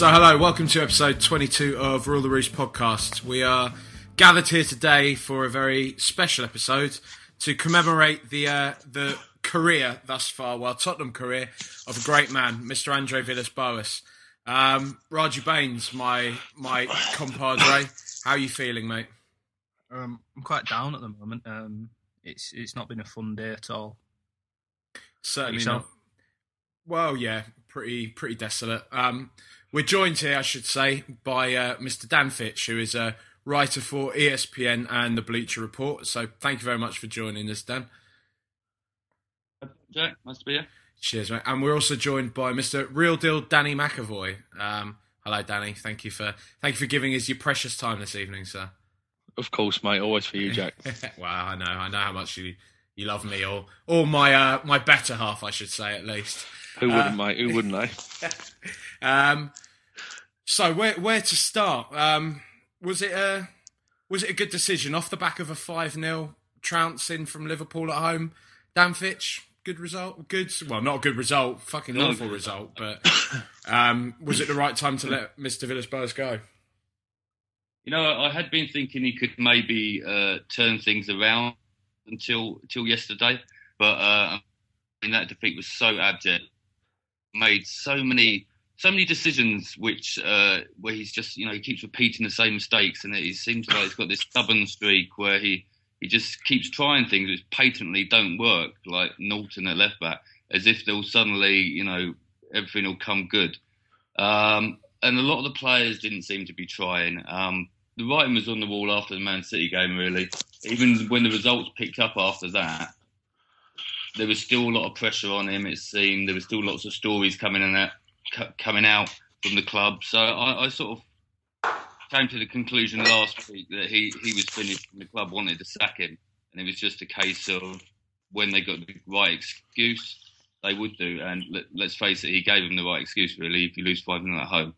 So, hello, welcome to episode 22 of Rule the Roost podcast. We are gathered here today for a very special episode to commemorate the uh, the career thus far, well, Tottenham career of a great man, Mr. Andre Villas-Boas. Um, Raji Baines, my my compadre, how are you feeling, mate? Um, I'm quite down at the moment. Um, it's it's not been a fun day at all. Certainly not. Well, yeah, pretty pretty desolate. Um, we're joined here, I should say, by uh, Mr. Dan Fitch, who is a writer for ESPN and the Bleacher Report. So, thank you very much for joining us, Dan. Jack, nice to be here. Cheers, mate. And we're also joined by Mr. Real Deal Danny McAvoy. Um, hello, Danny. Thank you for thank you for giving us your precious time this evening, sir. Of course, mate. Always for you, Jack. well, I know, I know how much you you love me, or or my uh, my better half, I should say, at least. Who wouldn't, mate? Who wouldn't, eh? Um, so where where to start? Um, was it a was it a good decision off the back of a five 0 trouncing from Liverpool at home? Dan Fitch, good result. Good, well, not a good result. Fucking Not awful result. But um, was it the right time to let Mister Villas-Boas go? You know, I had been thinking he could maybe uh, turn things around until until yesterday, but uh, I mean, that defeat was so abject. Made so many so many decisions which uh, where he's just you know he keeps repeating the same mistakes, and it seems like he's got this stubborn streak where he he just keeps trying things which patently don't work, like Naughton at left back, as if they'll suddenly you know everything will come good. Um, and a lot of the players didn't seem to be trying. Um, the writing was on the wall after the Man City game, really. Even when the results picked up after that, there was still a lot of pressure on him. It seemed there was still lots of stories coming in coming out from the club. So I, I sort of came to the conclusion last week that he, he was finished and the club wanted to sack him, and it was just a case of when they got the right excuse, they would do. And let, let's face it, he gave them the right excuse. Really, if you lose five 0 at home.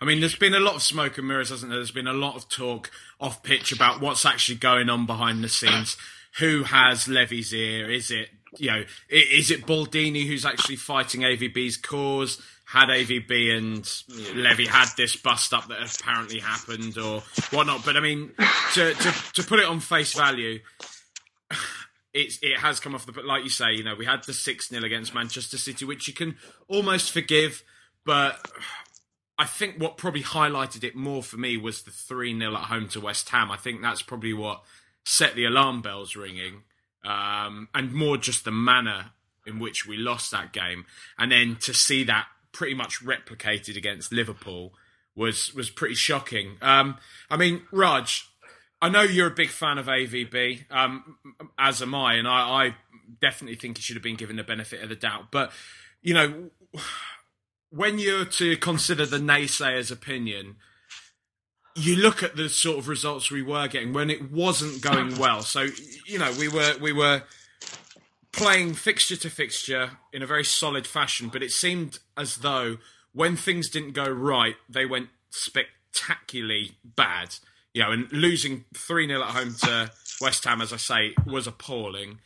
I mean, there's been a lot of smoke and mirrors, hasn't there? There's been a lot of talk off pitch about what's actually going on behind the scenes. Who has Levy's ear? Is it, you know, is it Baldini who's actually fighting AVB's cause? Had AVB and Levy had this bust up that apparently happened or whatnot? But I mean, to, to, to put it on face value, it's it has come off the but like you say, you know, we had the six 0 against Manchester City, which you can almost forgive, but I think what probably highlighted it more for me was the 3 0 at home to West Ham. I think that's probably what set the alarm bells ringing, um, and more just the manner in which we lost that game. And then to see that pretty much replicated against Liverpool was, was pretty shocking. Um, I mean, Raj, I know you're a big fan of AVB, um, as am I, and I, I definitely think he should have been given the benefit of the doubt. But, you know, when you're to consider the naysayer's opinion, you look at the sort of results we were getting when it wasn't going well. So you know we were we were playing fixture to fixture in a very solid fashion, but it seemed as though when things didn't go right, they went spectacularly bad. You know, and losing three 0 at home to West Ham, as I say, was appalling.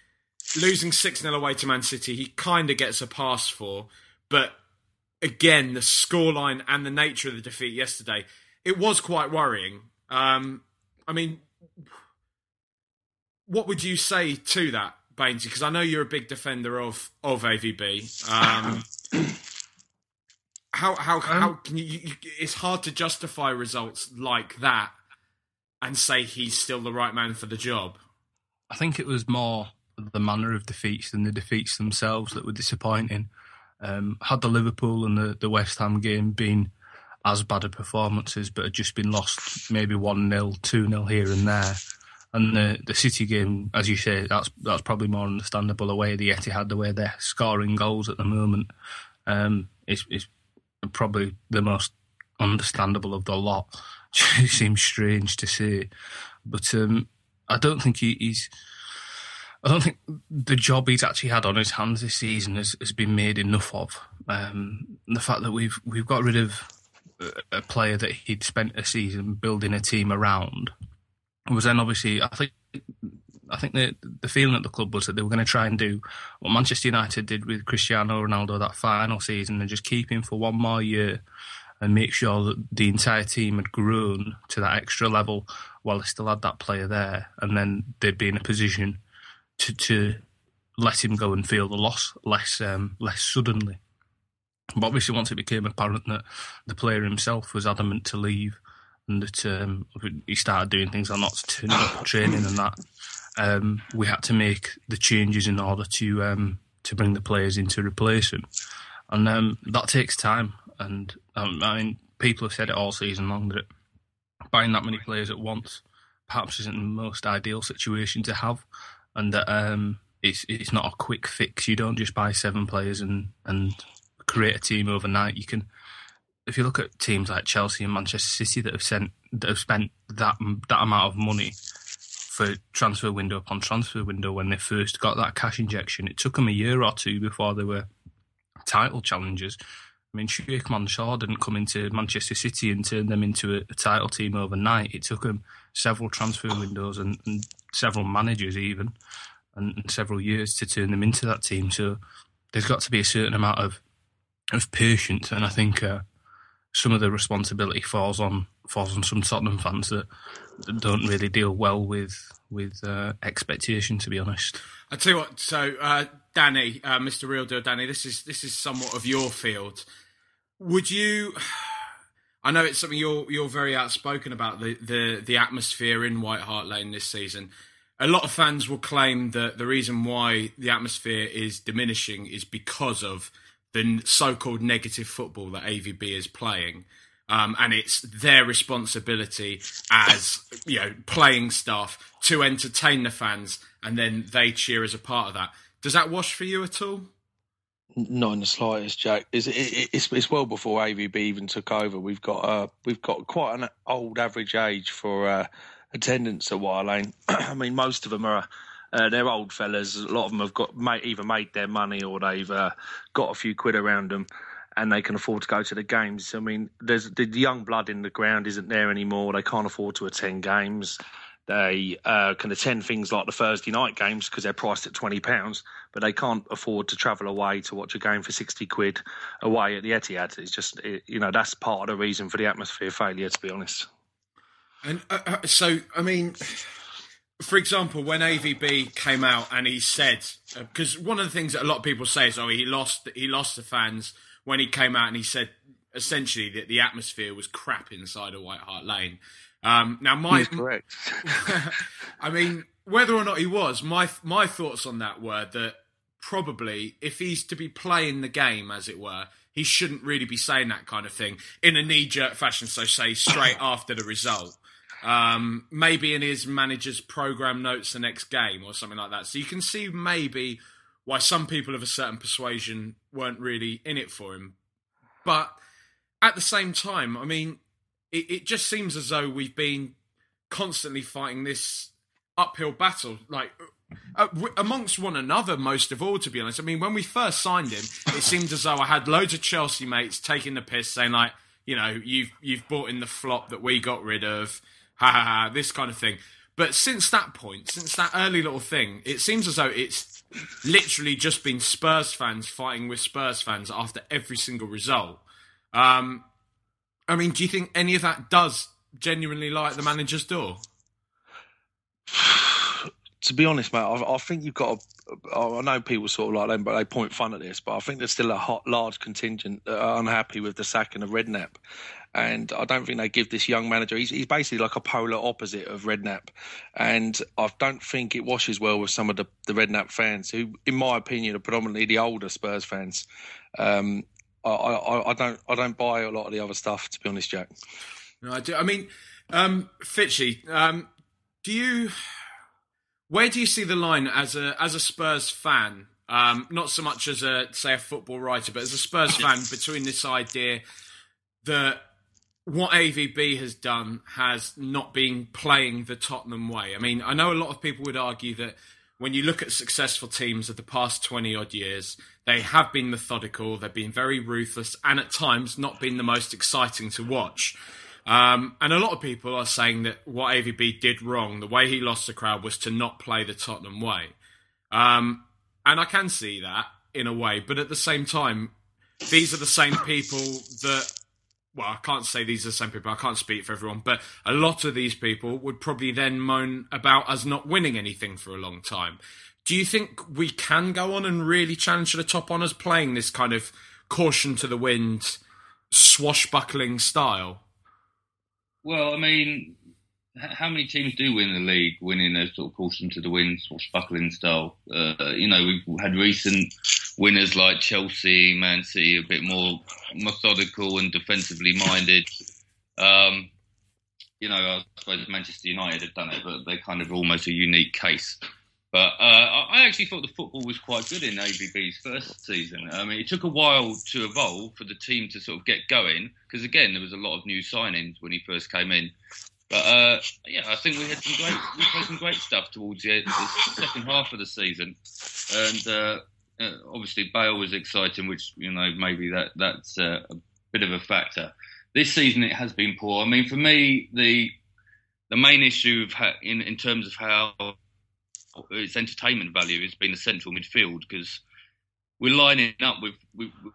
Losing six 0 away to Man City, he kind of gets a pass for, but again, the scoreline and the nature of the defeat yesterday, it was quite worrying. Um, I mean, what would you say to that, Bainesy, because I know you're a big defender of of AVB. Um, how how how can you, you? It's hard to justify results like that and say he's still the right man for the job. I think it was more the manner of defeats than the defeats themselves that were disappointing. Um, had the Liverpool and the, the West Ham game been as bad a performances, but had just been lost maybe 1 0, 2 0 here and there. And the, the City game, as you say, that's that's probably more understandable the away the Etihad, the way they're scoring goals at the moment. Um, is is probably the most understandable of the lot. it seems strange to say, but um, I don't think he, he's. I don't think the job he's actually had on his hands this season has, has been made enough of. Um, the fact that we've we've got rid of a player that he'd spent a season building a team around was then obviously I think I think the the feeling at the club was that they were going to try and do what Manchester United did with Cristiano Ronaldo that final season and just keep him for one more year and make sure that the entire team had grown to that extra level while they still had that player there, and then they'd be in a position to to let him go and feel the loss less um, less suddenly. But obviously, once it became apparent that the player himself was adamant to leave, and that um, he started doing things like not turning up training and that, um, we had to make the changes in order to um, to bring the players in to replace him, and um, that takes time. And um, I mean, people have said it all season long that buying that many players at once perhaps isn't the most ideal situation to have, and that um, it's it's not a quick fix. You don't just buy seven players and and create a team overnight. You can, if you look at teams like Chelsea and Manchester City that have sent that have spent that that amount of money for transfer window upon transfer window when they first got that cash injection, it took them a year or two before they were title challengers. I mean, Sheikh Mansour didn't come into Manchester City and turn them into a, a title team overnight. It took them several transfer windows and, and several managers, even, and, and, several years to turn them into that team. So there's got to be a certain amount of of patience, and I think uh, some of the responsibility falls on falls on some Tottenham fans that, that don't really deal well with with uh, expectation. To be honest, I tell you what. So, uh, Danny, uh, Mr. Real Deal, Danny, this is this is somewhat of your field. Would you? I know it's something you're you're very outspoken about the the the atmosphere in White Hart Lane this season. A lot of fans will claim that the reason why the atmosphere is diminishing is because of the so-called negative football that AVB is playing. Um, and it's their responsibility as you know playing staff to entertain the fans, and then they cheer as a part of that. Does that wash for you at all? Not in the slightest, Jack. It's, it, it's, it's well before AVB even took over. We've got uh, we've got quite an old average age for uh, attendance at White Lane. I mean, most of them are uh, they're old fellas. A lot of them have got either made their money or they've uh, got a few quid around them, and they can afford to go to the games. I mean, there's the young blood in the ground isn't there anymore. They can't afford to attend games. They uh, can attend things like the Thursday night games because they're priced at twenty pounds, but they can't afford to travel away to watch a game for sixty quid away at the Etihad. It's just it, you know that's part of the reason for the atmosphere failure, to be honest. And uh, uh so, I mean, for example, when AVB came out and he said, because uh, one of the things that a lot of people say is, oh, he lost, he lost the fans when he came out and he said essentially that the atmosphere was crap inside of White Hart Lane. Um, now, my He's correct. I mean, whether or not he was, my my thoughts on that were that probably if he's to be playing the game, as it were, he shouldn't really be saying that kind of thing in a knee jerk fashion. So say straight after the result. Um, maybe in his manager's program notes the next game or something like that. So you can see maybe why some people of a certain persuasion weren't really in it for him. But at the same time, I mean, it, it just seems as though we've been constantly fighting this uphill battle, like uh, amongst one another, most of all, to be honest. I mean, when we first signed him, it seemed as though I had loads of Chelsea mates taking the piss, saying like, you know, you've you've bought in the flop that we got rid of, ha ha ha, this kind of thing. But since that point, since that early little thing, it seems as though it's literally just been Spurs fans fighting with Spurs fans after every single result. Um, I mean, do you think any of that does genuinely lie at the manager's door? to be honest, mate, I, I think you've got. A, I know people sort of like them, but they point fun at this. But I think there's still a hot, large contingent that are unhappy with the sack sacking of Redknapp, and I don't think they give this young manager. He's, he's basically like a polar opposite of Redknapp, and I don't think it washes well with some of the the Redknapp fans, who, in my opinion, are predominantly the older Spurs fans. Um, I, I, I don't I don't buy a lot of the other stuff, to be honest, Jack. No, I do. I mean, um, Fitchy, um, do you? Where do you see the line as a as a Spurs fan? Um, not so much as a say a football writer, but as a Spurs fan, between this idea that what AVB has done has not been playing the Tottenham way. I mean, I know a lot of people would argue that when you look at successful teams of the past 20 odd years, they have been methodical, they've been very ruthless, and at times not been the most exciting to watch. Um, and a lot of people are saying that what AVB did wrong, the way he lost the crowd, was to not play the Tottenham way. Um, and I can see that in a way, but at the same time, these are the same people that. Well, I can't say these are the same people. I can't speak for everyone, but a lot of these people would probably then moan about us not winning anything for a long time. Do you think we can go on and really challenge the top honours playing this kind of caution to the wind, swashbuckling style? Well, I mean, how many teams do win the league, winning a sort of caution to the wind, swashbuckling style? Uh, you know, we've had recent winners like Chelsea, Man City, a bit more methodical and defensively minded. Um, you know, I suppose Manchester United have done it, but they're kind of almost a unique case. But uh, I actually thought the football was quite good in AVB's first season. I mean, it took a while to evolve for the team to sort of get going because, again, there was a lot of new signings when he first came in. But uh, yeah, I think we had some great, we played some great stuff towards the, the second half of the season, and uh, uh, obviously Bale was exciting, which you know maybe that that's uh, a bit of a factor. This season it has been poor. I mean, for me, the the main issue in in terms of how its entertainment value has been the central midfield because we're lining up with, with, with,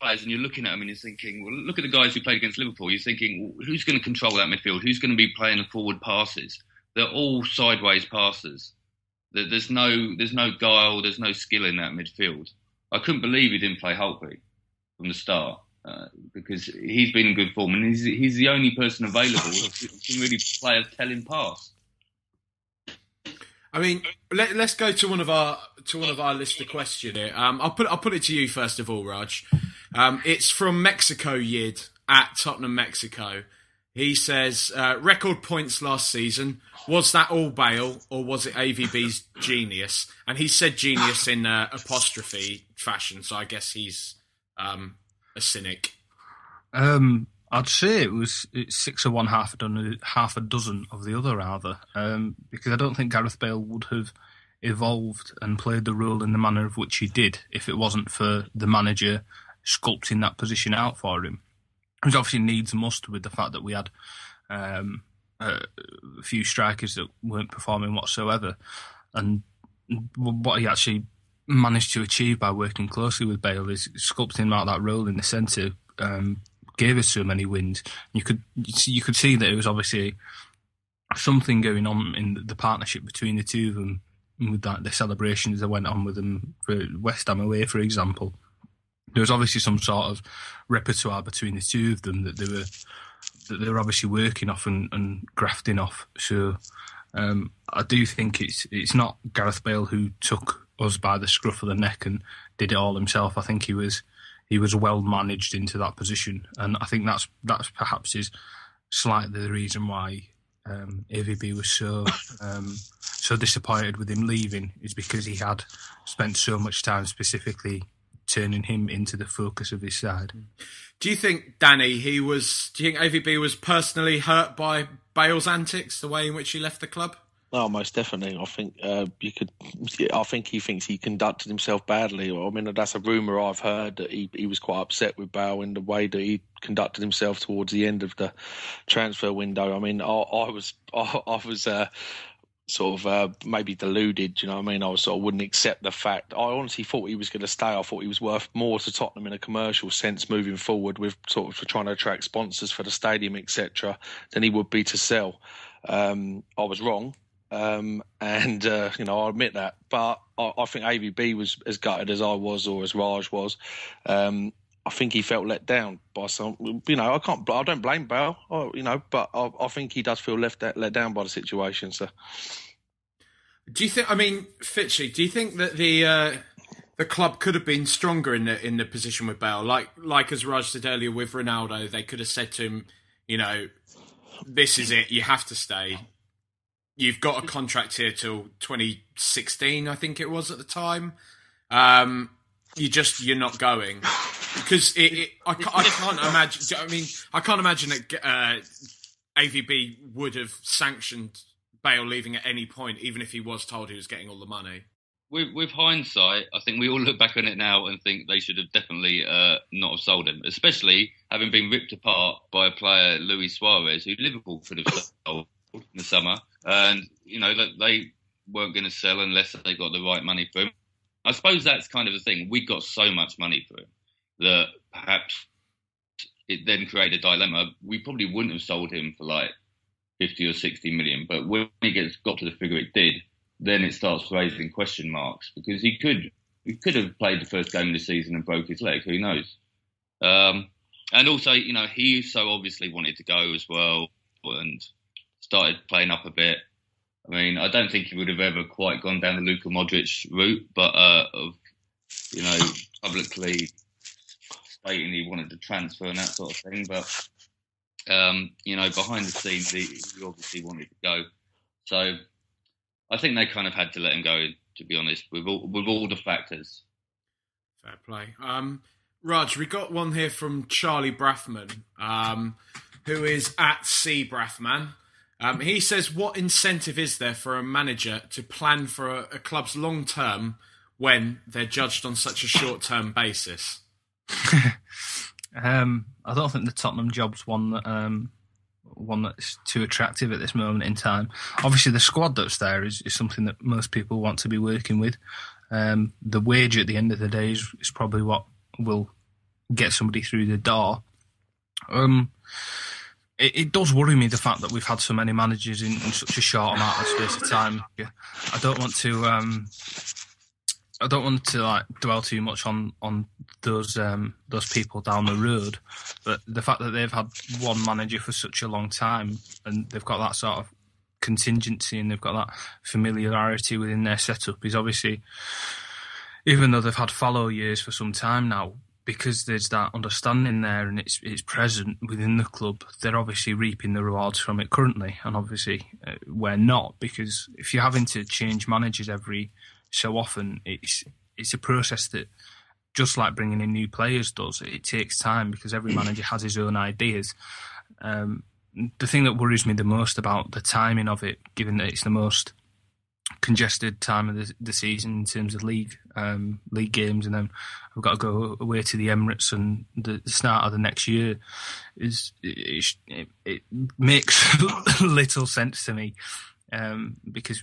players and you're looking at them and you're thinking, well, look at the guys who played against Liverpool. You're thinking, well, who's going to control that midfield? Who's going to be playing the forward passes? They're all sideways passes. There's no, there's no guile, there's no skill in that midfield. I couldn't believe he didn't play Holtby from the start. Uh, because he's been in good form and he's, he's the only person available who can really play a telling pass. I mean, let, us go to one of our to one of our listener questions. here. Um, I'll put I'll put it to you first of all, Raj. Um, it's from Mexico Yid at Tottenham, Mexico. He says uh, record points last season. Was that all Bale or was it AVB's genius? And he said genius in uh, apostrophe fashion, so I guess he's um, a cynic. Um, I'd say it was six of one, half a dozen, half a dozen of the other, rather, um, because I don't think Gareth Bale would have evolved and played the role in the manner of which he did if it wasn't for the manager sculpting that position out for him. Which obviously needs must with the fact that we had um, a few strikers that weren't performing whatsoever, and what he actually managed to achieve by working closely with Bale is sculpting out that role in the centre. Um, gave us so many wins. You could you could see that it was obviously something going on in the partnership between the two of them with that the celebrations that went on with them for West Ham away, for example. There was obviously some sort of repertoire between the two of them that they were that they were obviously working off and, and grafting off. So um, I do think it's it's not Gareth Bale who took us by the scruff of the neck and did it all himself. I think he was he was well managed into that position, and I think that's that's perhaps is slightly the reason why um, AVB was so um, so disappointed with him leaving is because he had spent so much time specifically turning him into the focus of his side. Do you think Danny he was? Do you think AVB was personally hurt by Bale's antics, the way in which he left the club? Oh, most definitely. I think uh, you could. I think he thinks he conducted himself badly. I mean, that's a rumor I've heard that he, he was quite upset with Bale in the way that he conducted himself towards the end of the transfer window. I mean, I, I was I, I was uh, sort of uh, maybe deluded. You know what I mean? I was sort of wouldn't accept the fact. I honestly thought he was going to stay. I thought he was worth more to Tottenham in a commercial sense moving forward with sort of trying to attract sponsors for the stadium, etc., than he would be to sell. Um, I was wrong Um, and uh, you know, I admit that, but I, I, think AVB was as gutted as I was, or as Raj was. Um, I think he felt let down by some. You know, I can't. I don't blame Bale. you know, but I, I, think he does feel left let down by the situation. So, do you think? I mean, Fitchy, do you think that the uh, the club could have been stronger in the in the position with Bale? Like like as Raj said earlier with Ronaldo, they could have said to him, you know, this is it. You have to stay. You've got a contract here till 2016, I think it was at the time. Um, you just you're not going because it, it I, I, can't imagine. I mean, I can't imagine that uh, AVB would have sanctioned Bale leaving at any point, even if he was told he was getting all the money. With, with hindsight, I think we all look back on it now and think they should have definitely uh, not have sold him, especially having been ripped apart by a player, Luis Suarez, who Liverpool could have sold in the summer, and you know that they weren't going to sell unless they got the right money for him. I suppose that's kind of the thing. We got so much money for him that perhaps it then created a dilemma. We probably wouldn't have sold him for like 50 or 60 million, but when he gets got to the figure it did, then it starts raising question marks because he could he could have played the first game of the season and broke his leg. Who knows? Um, and also, you know, he so obviously wanted to go as well and started playing up a bit. I mean, I don't think he would have ever quite gone down the Luka Modric route, but uh, of you know publicly stating he wanted to transfer and that sort of thing. But um, you know, behind the scenes, he, he, obviously wanted to go. So I think they kind of had to let him go. To be honest, with all with all the factors. Fair play. Um, Raj, we got one here from Charlie Brathman, um, who is at C Brathman. Um, he says, "What incentive is there for a manager to plan for a, a club's long term when they're judged on such a short term basis?" um, I don't think the Tottenham job's one that um, one that's too attractive at this moment in time. Obviously, the squad that's there is, is something that most people want to be working with. Um, the wage at the end of the day is, is probably what will get somebody through the door. Um, it, it, does worry me the fact that we've had so many managers in, in such a short amount of space of time. I don't want to. Um, I don't want to like dwell too much on on those um, those people down the road, but the fact that they've had one manager for such a long time and they've got that sort of contingency and they've got that familiarity within their setup is obviously, even though they've had fallow years for some time now, because there's that understanding there and it's it's present within the club, they're obviously reaping the rewards from it currently, and obviously uh, we're not because if you're having to change managers every so often, it's it's a process that just like bringing in new players does, it takes time because every manager has his own ideas. Um, the thing that worries me the most about the timing of it, given that it's the most congested time of the, the season in terms of league um, league games, and then we've got to go away to the Emirates and the, start of the next year. Is it, it, it makes little sense to me. Um, because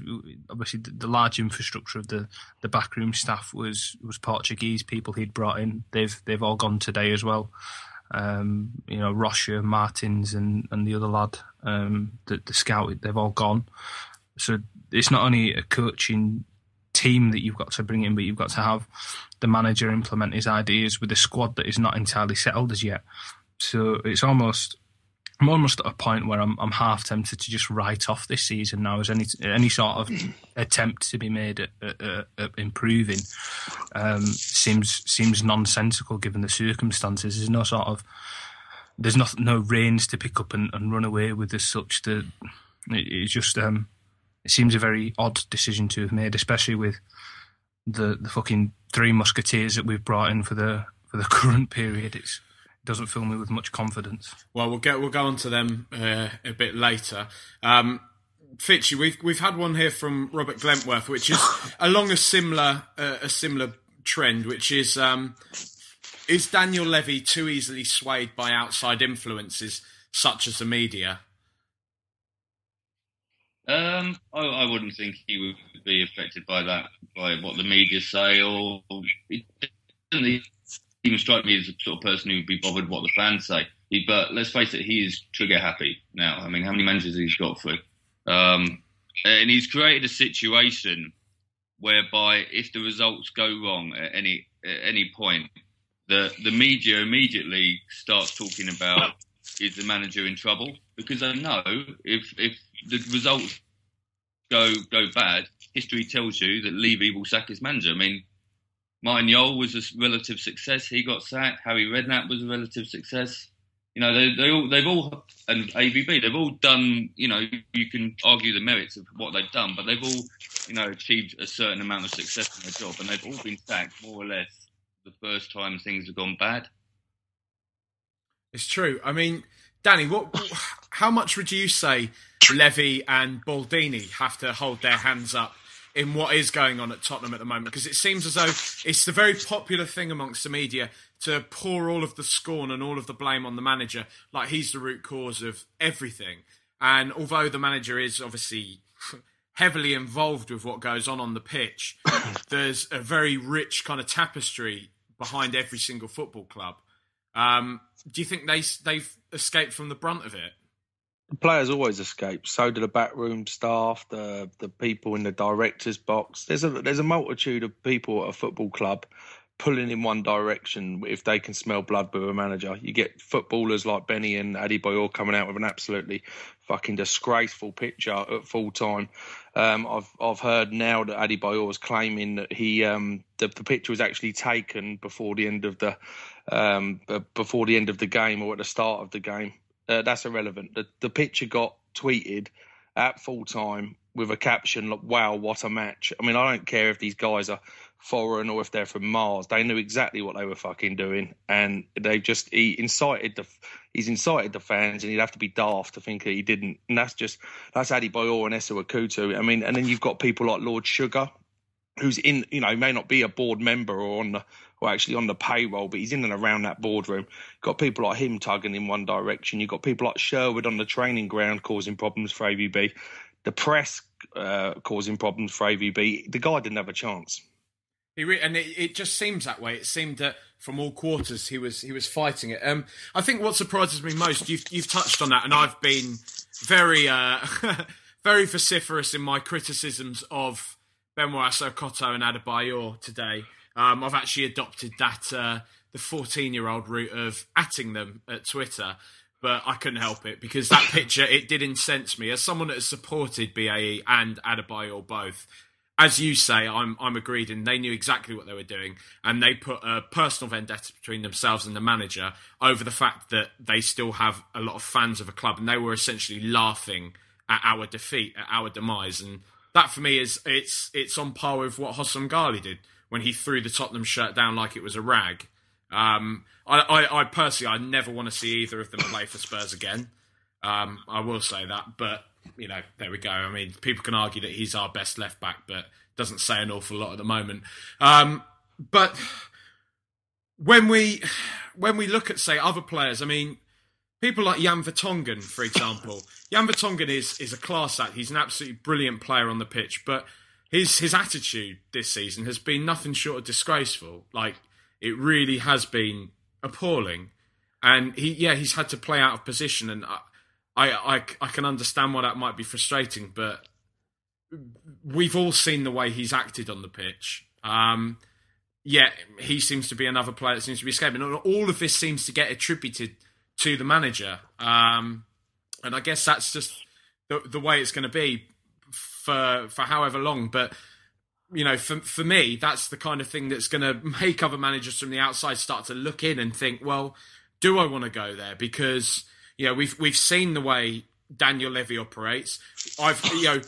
obviously the, the, large infrastructure of the, the backroom staff was, was Portuguese people he'd brought in. They've they've all gone today as well. Um, you know, Rocha, Martins, and, and the other lad, um, the, the scout, they've all gone. So it's not only a coaching team that you've got to bring in, but you've got to have the manager implement his ideas with a squad that is not entirely settled as yet. So it's almost I'm almost at a point where I'm I'm half tempted to just write off this season now as any any sort of attempt to be made at, at, at improving um, seems seems nonsensical given the circumstances. There's no sort of there's no no reins to pick up and, and run away with as such. That it, it's just um, it seems a very odd decision to have made, especially with the the fucking three musketeers that we've brought in for the for the current period. It's doesn't fill me with much confidence. Well, we'll get we'll go on to them uh, a bit later. Um, Fitchy, we've we've had one here from Robert Glentworth, which is along a similar uh, a similar trend, which is um, is Daniel Levy too easily swayed by outside influences such as the media? Um, I, I, wouldn't think he would be affected by that, by what the media say, or he doesn't even strike me as the sort of person who would be bothered what the fans say. He, but let's face it, he is trigger happy now. I mean, how many managers he's got for? Um, and he's created a situation whereby if the results go wrong at any at any point, the the media immediately starts talking about is the manager in trouble because they know if if the results go go bad, history tells you that Levy will sack his manager. I mean, Martin Jol was a relative success; he got sacked. Harry Redknapp was a relative success. You know, they, they all they've all and AVB they've all done. You know, you can argue the merits of what they've done, but they've all you know achieved a certain amount of success in their job, and they've all been sacked more or less the first time things have gone bad. It's true. I mean, Danny, what? How much would you say Levy and Baldini have to hold their hands up in what is going on at Tottenham at the moment? Because it seems as though it's the very popular thing amongst the media to pour all of the scorn and all of the blame on the manager, like he's the root cause of everything. And although the manager is obviously heavily involved with what goes on on the pitch, there's a very rich kind of tapestry behind every single football club. Um, do you think they they've escaped from the brunt of it? The players always escape. So do the backroom staff, the the people in the directors box. There's a there's a multitude of people at a football club pulling in one direction if they can smell blood with a manager. You get footballers like Benny and Adebayor coming out with an absolutely fucking disgraceful picture at full time. Um, I've I've heard now that Adebayor was claiming that he um, the, the picture was actually taken before the end of the um, before the end of the game or at the start of the game. Uh, that's irrelevant. The, the picture got tweeted at full time with a caption like "Wow, what a match!" I mean, I don't care if these guys are foreign or if they're from Mars. They knew exactly what they were fucking doing, and they just he incited the he's incited the fans, and he'd have to be daft to think that he didn't. And that's just that's Adebayor and Assou-Ekotto. I mean, and then you've got people like Lord Sugar, who's in you know may not be a board member or on the or actually on the payroll, but he's in and around that boardroom. You've got people like him tugging in one direction. You've got people like Sherwood on the training ground causing problems for AVB. The press uh, causing problems for AVB. The guy didn't have a chance. He re- and it, it, just seems that way. It seemed that from all quarters he was he was fighting it. Um, I think what surprises me most, you've you've touched on that, and I've been very uh, very vociferous in my criticisms of Benoit Assou-Ekotto and Adebayor today. Um, I've actually adopted that uh, the 14 year old route of atting them at Twitter, but I couldn't help it because that picture it did incense me as someone that has supported BAE and Adebayor both. As you say, I'm I'm agreed, and they knew exactly what they were doing, and they put a personal vendetta between themselves and the manager over the fact that they still have a lot of fans of a club, and they were essentially laughing at our defeat, at our demise, and that for me is it's it's on par with what Hossam Ghaly did when he threw the Tottenham shirt down like it was a rag. Um, I, I, I, personally, I never want to see either of them play for Spurs again. Um, I will say that, but you know, there we go. I mean, people can argue that he's our best left back, but doesn't say an awful lot at the moment. Um, but when we when we look at say other players, I mean, people like Jan Vertonghen, for example. Jan Vertonghen is is a class act. He's an absolutely brilliant player on the pitch, but his his attitude this season has been nothing short of disgraceful. Like it really has been appalling, and he yeah he's had to play out of position, and I I I, I can understand why that might be frustrating, but we've all seen the way he's acted on the pitch. Um, yeah, he seems to be another player that seems to be escaping. All of this seems to get attributed to the manager, um, and I guess that's just the, the way it's going to be for for however long. But you know, for for me, that's the kind of thing that's going to make other managers from the outside start to look in and think, well, do I want to go there? Because you know, we've we've seen the way Daniel Levy operates. I've you know,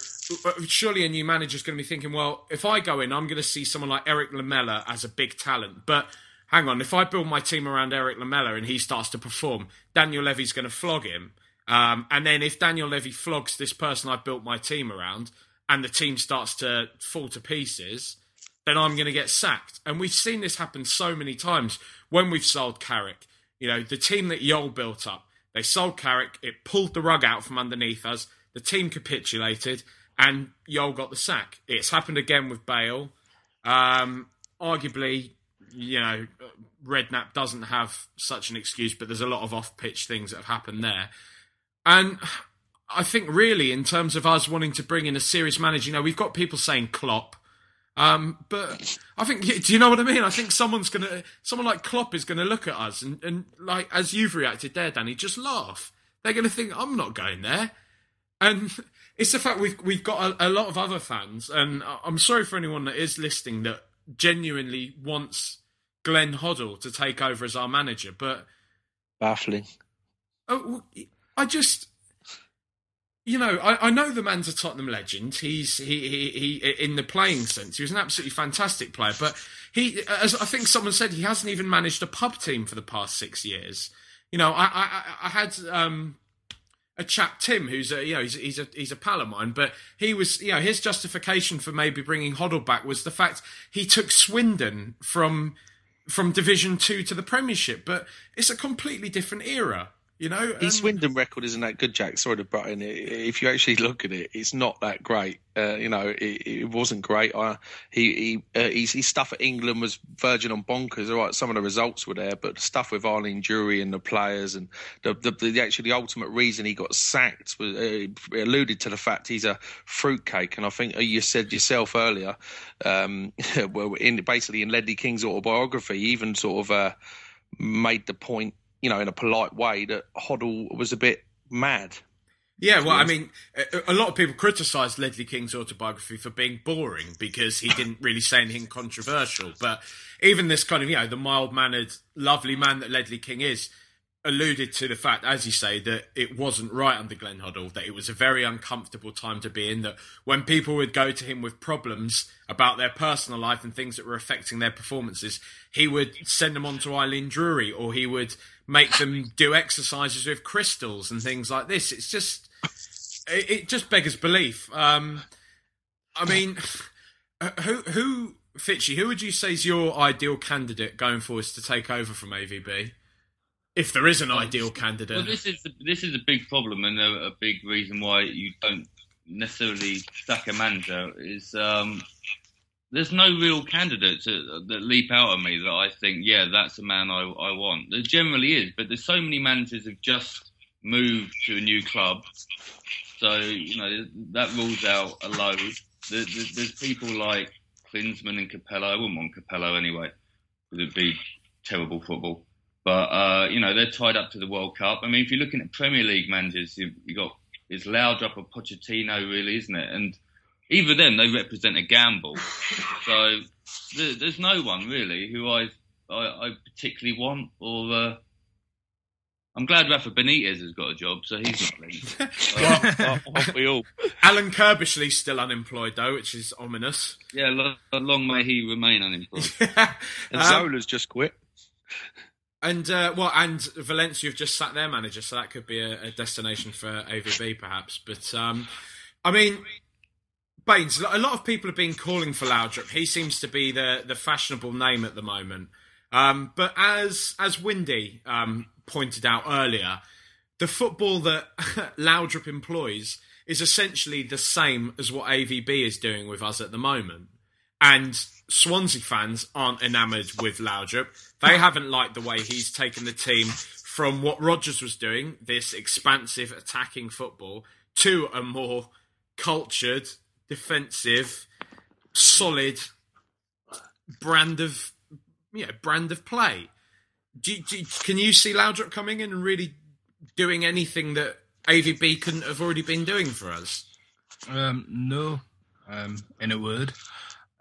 surely a new manager's going to be thinking, well, if I go in, I'm going to see someone like Erik Lamela as a big talent, but. Hang on, if I build my team around Erik Lamela and he starts to perform, Daniel Levy's going to flog him. Um, and then if Daniel Levy flogs this person I've built my team around, and the team starts to fall to pieces, then I'm going to get sacked. And we've seen this happen so many times when we've sold Carrick. You know, the team that Jol built up, they sold Carrick, it pulled the rug out from underneath us, the team capitulated, and Jol got the sack. It's happened again with Bale. Um, arguably, you know, Redknapp doesn't have such an excuse, but there's a lot of off pitch things that have happened there. And I think really in terms of us wanting to bring in a serious manager, you know, we've got people saying Klopp. Um, but I think, do you know what I mean? I think someone's gonna, someone like Klopp is gonna look at us and, and like as you've reacted there, Danny, just laugh. They're gonna think I'm not going there, and it's the fact we've we've got a, a lot of other fans, and I'm sorry for anyone that is listening that genuinely wants Glenn Hoddle to take over as our manager, but baffling. Oh, I just you know, I, I, know the man's a Tottenham legend. He's he, he he in the playing sense, he was an absolutely fantastic player. But he, as I think someone said, he hasn't even managed a pub team for the past six years. You know, I I, I had um, a chap Tim, who's a you know he's he's a he's a pal of mine, but he was you know his justification for maybe bringing Hoddle back was the fact he took Swindon from from Division Two to the Premiership, but it's a completely different era. You know, his Swindon record isn't that good, Jack. Sorry to butt in. If you actually look at it, it's not that great. Uh, you know, it, it, wasn't great. Uh, he he uh, his, his, stuff at England was verging on bonkers. All right, some of the results were there, but the stuff with Eileen Drury and the players and the, the, the actually the ultimate reason he got sacked was uh, alluded to the fact he's a fruitcake. And I think you said yourself earlier, um, well, in basically in Ledley King's autobiography, he even sort of uh, made the point you know, in a polite way, that Hoddle was a bit mad. Yeah, well, I mean, a lot of people criticised Ledley King's autobiography for being boring because he didn't really say anything controversial. But even this kind of, you know, the mild mannered, lovely man that Ledley King is, alluded to the fact, as you say, that it wasn't right under Glenn Hoddle, that it was a very uncomfortable time to be in, that when people would go to him with problems about their personal life and things that were affecting their performances, he would send them on to Eileen Drury or he would make them do exercises with crystals and things like this. It's just, it, it just beggars belief. Um, I mean, who, who, Fitchy, who would you say is your ideal candidate going forwards to take over from AVB? If there is an ideal candidate. Well, this is this is a big problem and a, a, big reason why you don't necessarily sack a manager is um, there's no real candidates that, that, leap out at me that I think, yeah, that's a man I, I want. There generally is, but there's so many managers who've just moved to a new club, so you know that rules out a load. There, there's people like Klinsmann and Capello. I wouldn't want Capello anyway, because it'd be terrible football. But uh, you know they're tied up to the World Cup. I mean, if you're looking at Premier League managers, you've, you got it's Laudrup or Pochettino, really, isn't it? And either them, they represent a gamble. So there, there's no one really who I I, I particularly want. Or uh, I'm glad Rafa Benitez has got a job, so he's not leaving. well, we all. Alan Curbishley's still unemployed though, which is ominous. Yeah, long, long may he remain unemployed. and um, Zola's just quit. And uh, well, and Valencia have just sacked their manager, so that could be a, a destination for AVB perhaps. But um, I mean, Baines, a lot of people have been calling for Laudrup. He seems to be the the fashionable name at the moment. Um, but as as Windy um, pointed out earlier, the football that Laudrup employs is essentially the same as what AVB is doing with us at the moment. And Swansea fans aren't enamoured with Laudrup. They haven't liked the way he's taken the team from what Rodgers was doing, this expansive attacking football, to a more cultured, defensive, solid brand of you know, brand of play. Do, do, can you see Laudrup coming in and really doing anything that AVB couldn't have already been doing for us? Um, no, um, in a word.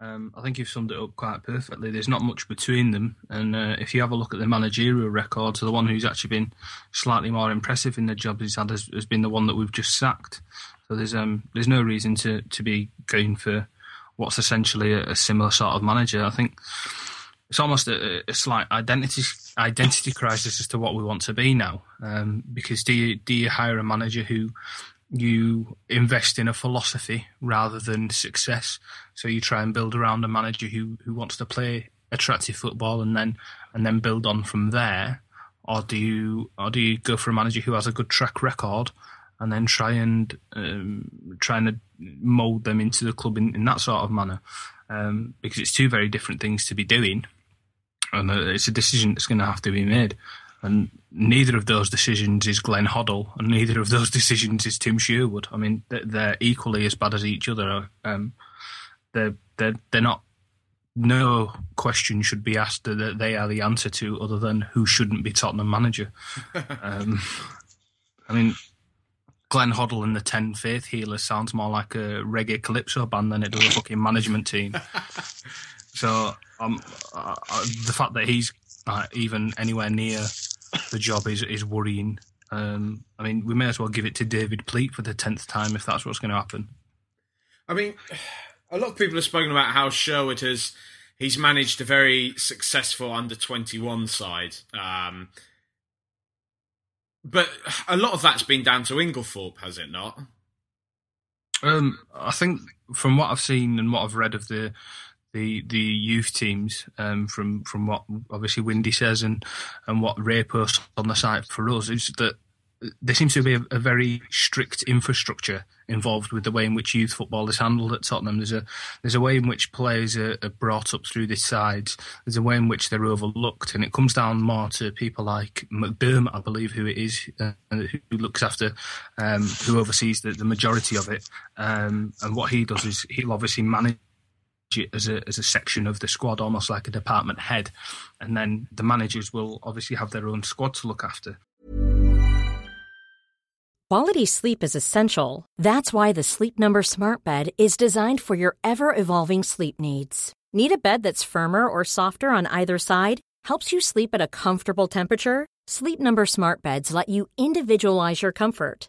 Um, I think you've summed it up quite perfectly. There's not much between them, and uh, if you have a look at the managerial records, the one who's actually been slightly more impressive in the job he's had has, has been the one that we've just sacked. So there's um, there's no reason to to be going for what's essentially a, a similar sort of manager. I think it's almost a, a, slight identity identity crisis as to what we want to be now. Um, because do you do you hire a manager who you invest in a philosophy rather than success. So you try and build around a manager who, who wants to play attractive football and then and then build on from there, or do you or do you go for a manager who has a good track record and then try and um, trying to mould them into the club in, in that sort of manner? Um, because it's two very different things to be doing, and uh, it's a decision that's going to have to be made. And neither of those decisions is Glenn Hoddle, and neither of those decisions is Tim Sherwood. I mean, they're equally as bad as each other. Um, they're they're they're not. No question should be asked that they are the answer to, other than who shouldn't be Tottenham manager. um, I mean, Glenn Hoddle and the Ten Faith Healers sounds more like a reggae calypso band than it does a fucking management team. so um, uh, uh, the fact that he's uh, even anywhere near the job is is worrying. Um, I mean, we may as well give it to David Pleat for the tenth time if that's what's going to happen. I mean, a lot of people have spoken about how Sherwood has he's managed a very successful under twenty one side. Um, but a lot of that's been down to Inglethorpe, has it not? Um, I think from what I've seen and what I've read of the the the youth teams, um, from from what obviously Windy says and and what Ray posts on the site for us, is that there seems to be a, a, very strict infrastructure involved with the way in which youth football is handled at Tottenham. There's a there's a way in which players are, are brought up through this side. There's a way in which they're overlooked, and it comes down more to people like McDermott, I believe, who it is, uh, who looks after, um, who oversees the, the majority of it. Um, and what he does is he'll obviously manage as a as a section of the squad, almost like a department head, and then the managers will obviously have their own squad to look after. Quality sleep is essential. That's why the Sleep Number Smart Bed is designed for your ever evolving sleep needs. Need a bed that's firmer or softer on either side? Helps you sleep at a comfortable temperature? Sleep Number Smart Beds let you individualize your comfort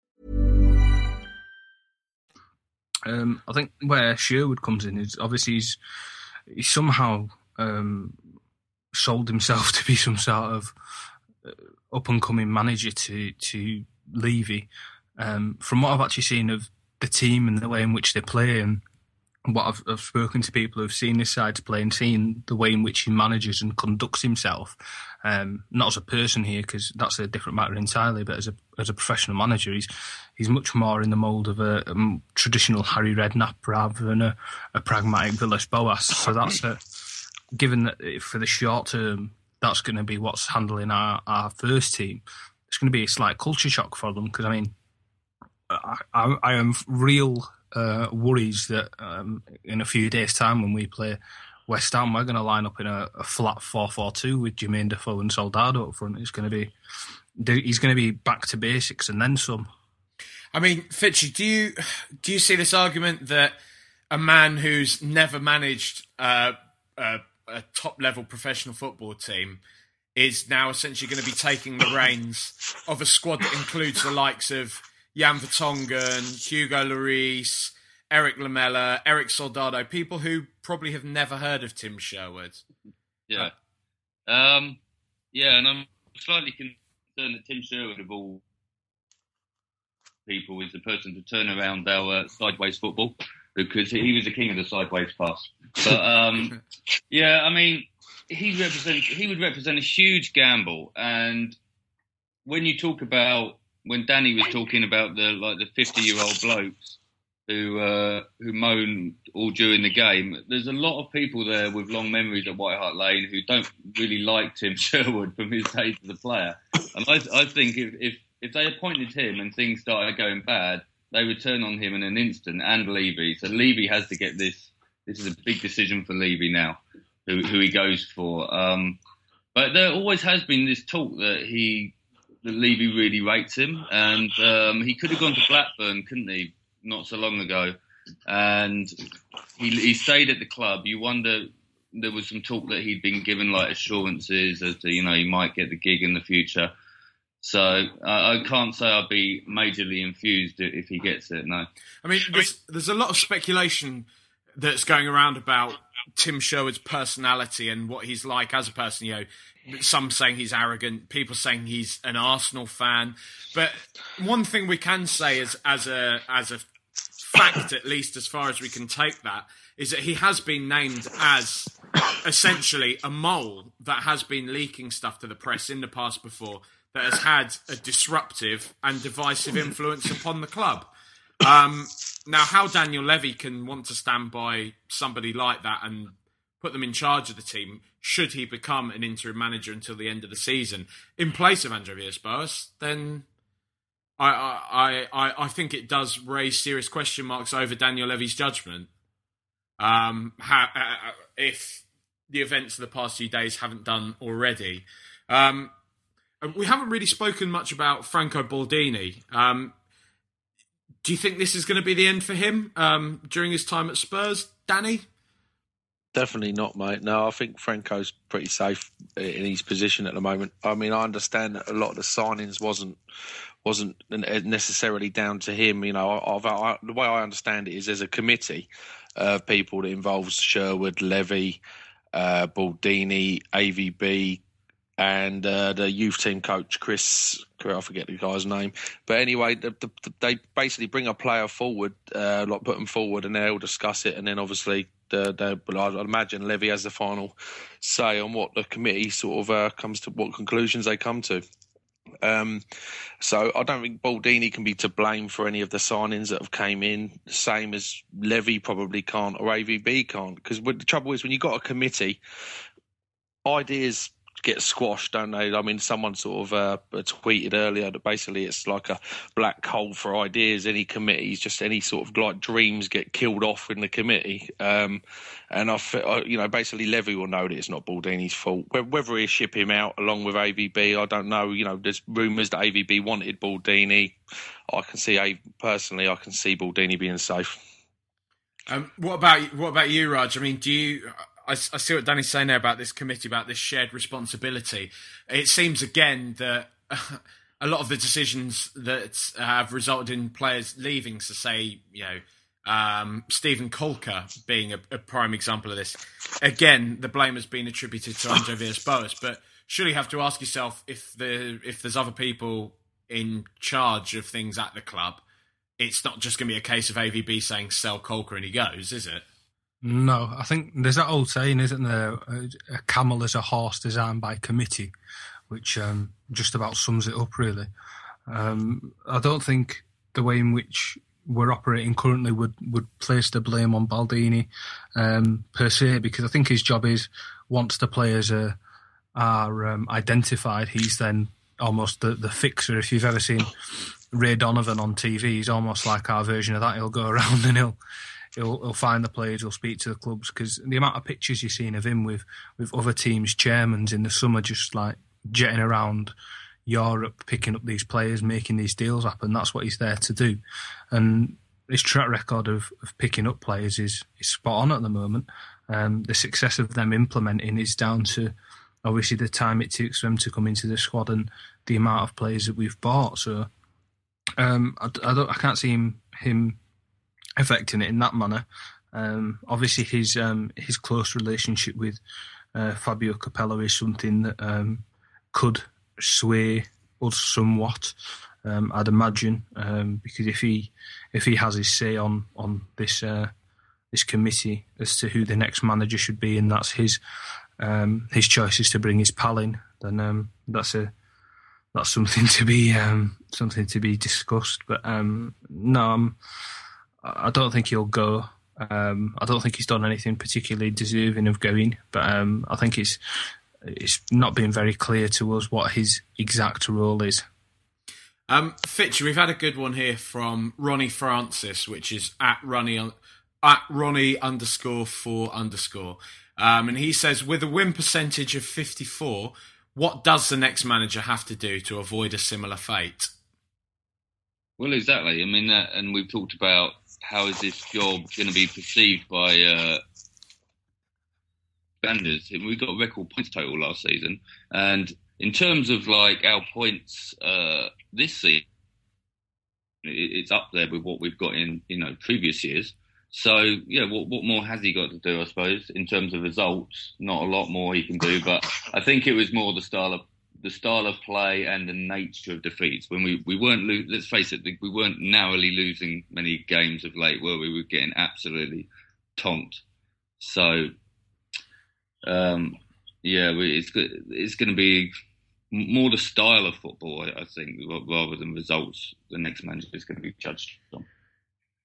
Um, I think where Sherwood comes in is obviously he's, he's somehow um, sold himself to be some sort of uh, up and coming manager to, to Levy. Um, from what I've actually seen of the team and the way in which they play and what I've, I've spoken to people who've seen this side play and seen the way in which he manages and conducts himself, um, not as a person here because that's a different matter entirely, but as a as a professional manager, he's he's much more in the mould of a, a, traditional Harry Redknapp rather than a, a pragmatic Villas Boas. So that's a, given that for the short term, that's going to be what's handling our, our first team. It's going to be a slight culture shock for them because I mean I, I am real uh, worries that um, in a few days' time when we play West Ham, we're going to line up in a, a flat four-four-two with Jermaine Defoe and Soldado up front. It's going to be he's going to be back to basics and then some. I mean, Fitchy, do you do you see this argument that a man who's never managed uh, a, a top-level professional football team is now essentially going to be taking the reins of a squad that includes the likes of Jan Vertonghen, Hugo Lloris, Erik Lamela, Eric Soldado, people who probably have never heard of Tim Sherwood. Yeah. Um, yeah, and I'm slightly concerned that Tim Sherwood, of all people, is the person to turn around our uh, sideways football because he was the king of the sideways pass. But um, yeah, I mean, he represents he would represent a huge gamble, and when you talk about when Danny was talking about the like the fifty year old blokes who uh, who moan all during the game, there's a lot of people there with long memories at White Hart Lane who don't really like Tim Sherwood from his days as a player. And I, I think if, if if they appointed him and things started going bad, they would turn on him in an instant and Levy. So Levy has to get this. This is a big decision for Levy now, who, who he goes for. Um, but there always has been this talk that he that Levy really rates him, and um, he could have gone to Blackburn, couldn't he? Not so long ago, and he, he stayed at the club. You wonder there was some talk that he'd been given like assurances as to you know he might get the gig in the future. So uh, I can't say I'd be majorly infused if he gets it. No, I mean there's, there's a lot of speculation that's going around about Tim Sherwood's personality and what he's like as a person. You know, some saying he's arrogant, people saying he's an Arsenal fan. But one thing we can say is, as a as a fact, at least as far as we can take that, is that he has been named as essentially a mole that has been leaking stuff to the press in the past before that has had a disruptive and divisive influence upon the club. Um, now, how Daniel Levy can want to stand by somebody like that and put them in charge of the team, should he become an interim manager until the end of the season in place of Andre Villas-Boas, then I, I, I, I think it does raise serious question marks over Daniel Levy's judgment. Um, how, uh, if the events of the past few days haven't done already. Um, we haven't really spoken much about Franco Baldini. Um, do you think this is going to be the end for him um, during his time at Spurs, Danny? Definitely not, mate. No, I think Franco's pretty safe in his position at the moment. I mean, I understand that a lot of the signings wasn't wasn't necessarily down to him. You know, I, the way I understand it is there's a committee of people that involves Sherwood, Levy, uh, Baldini, AVB, and uh, the youth team coach Chris, I forget the guy's name, but anyway, the, the, they basically bring a player forward, uh, like put them forward, and they'll discuss it, and then obviously, the, I'd imagine Levy has the final say on what the committee sort of uh, comes to, what conclusions they come to. Um, so I don't think Baldini can be to blame for any of the signings that have came in. Same as Levy probably can't or AVB can't. Because the trouble is when you've got a committee, ideas get squashed, don't they? I mean, someone sort of uh, tweeted earlier that basically it's like a black hole for ideas. Any committees, just any sort of like dreams get killed off in the committee. Um, and I, you know, basically Levy will know that it's not Baldini's fault. Whether he ship him out along with AVB, I don't know. You know, there's rumours that AVB wanted Baldini. I can see, personally, I can see Baldini being safe. Um, what about what about you, Raj? I mean, do you? I, I see what Danny's saying there about this committee, about this shared responsibility. It seems again that a lot of the decisions that have resulted in players leaving, so say, you know, um, Steven Caulker being a, a, prime example of this. Again, the blame has been attributed to Andre Villas-Boas, but surely you have to ask yourself if the if there's other people in charge of things at the club, it's not just going to be a case of AVB saying sell Caulker and he goes, is it? No, I think there's that old saying, isn't there? A camel is a horse designed by committee, which um, just about sums it up, really. Um, I don't think the way in which we're operating currently would, would place the blame on Baldini um, per se, because I think his job is once the players are are um, identified, he's then almost the, the fixer. If you've ever seen Ray Donovan on TV, he's almost like our version of that. He'll go around and he'll he'll, he'll find the players, he'll speak to the clubs because the amount of pictures you've seen of him with with other teams' chairmans in the summer, just like jetting around Europe, picking up these players, making these deals happen. That's what he's there to do, and his track record of, of picking up players is is spot on at the moment. Um, the success of them implementing is down to obviously the time it takes for them to come into the squad and the amount of players that we've bought. So um, I, I, I can't see him him affecting it in that manner. Um, obviously, his um, his close relationship with uh, Fabio Capello is something that um, could sway us somewhat. Um, I'd imagine um, because if he if he has his say on on this uh, this committee as to who the next manager should be, and that's his um, his choice is to bring his pal in, then that's a that's something to be something to be discussed. But no, I'm I don't think he'll go. Um, I don't think he's done anything particularly deserving of going, but um, I think it's it's not been very clear to us what his exact role is. Um, Fitch, we've had a good one here from Ronnie Francis, which is at Ronnie at Ronnie underscore four underscore, um, and he says with a win percentage of fifty four, what does the next manager have to do to avoid a similar fate? Well, exactly. I mean, and we've talked about how is this job going to be perceived by uh, standards. We got a record points total last season, and in terms of like our points uh, this season, it's up there with what we've got in you know previous years. So yeah, what what more has he got to do? I suppose in terms of results, not a lot more he can do. But I think it was more the style of the style of play and the nature of defeats. When we we weren't lo- let's face it, we weren't narrowly losing many games of late, where we were getting absolutely tonked. So um, yeah, we, it's it's going to be more the style of football, I, I think, rather than results. The next manager is going to be judged on.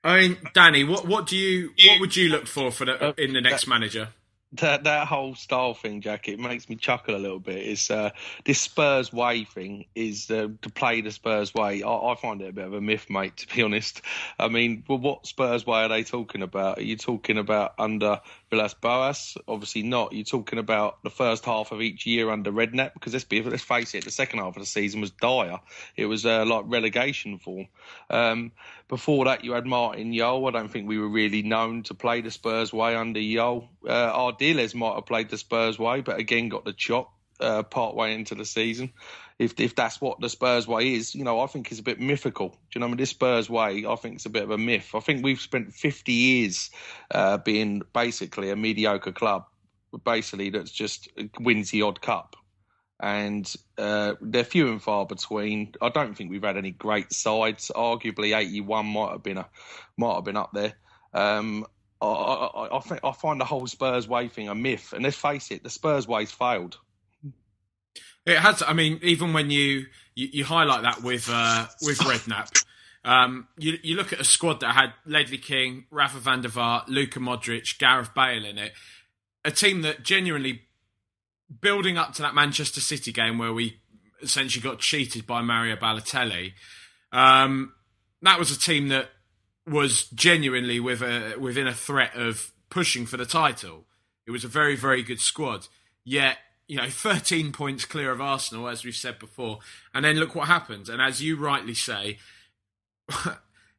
I mean, Danny, what what do you what would you look for for the, in the next manager? That that whole style thing, Jack, it makes me chuckle a little bit. Is uh, this Spurs way thing is uh, to play the Spurs way? I, I, find it a bit of a myth, mate. To be honest, I mean, well, what Spurs way are they talking about? Are you talking about under Villas Boas? Obviously not. You're talking about the first half of each year under Redknapp because let's be let's face it, the second half of the season was dire. It was uh, like relegation form. Um, before that, you had Martin Jol. I don't think we were really known to play the Spurs way under Jol. Uh, Ardiles might have played the Spurs way, but again got the chop uh, part way into the season. If if that's what the Spurs way is, you know, I think it's a bit mythical. Do you know, I mean, this Spurs way, I think it's a bit of a myth. I think we've spent 50 years uh, being basically a mediocre club, basically that's just wins the odd cup and uh, they're few and far between. I don't think we've had any great sides. Arguably, eighty-one might have been a might have been up there. Um, I, I, I, think I find the whole Spurs way thing a myth, and let's face it, the Spurs way's failed. It has. I mean, even when you you, you highlight that with uh, with Redknapp, um, you you look at a squad that had Ledley King, Rafa van der Vaart, Luka Modric, Gareth Bale in it, a team that genuinely building up to that Manchester City game where we essentially got cheated by Mario Balotelli, um, that was a team that was genuinely with a, within a threat of pushing for the title. It was a very, very good squad. Yet, you know, 13 points clear of Arsenal, as we've said before. And then look what happens. And as you rightly say,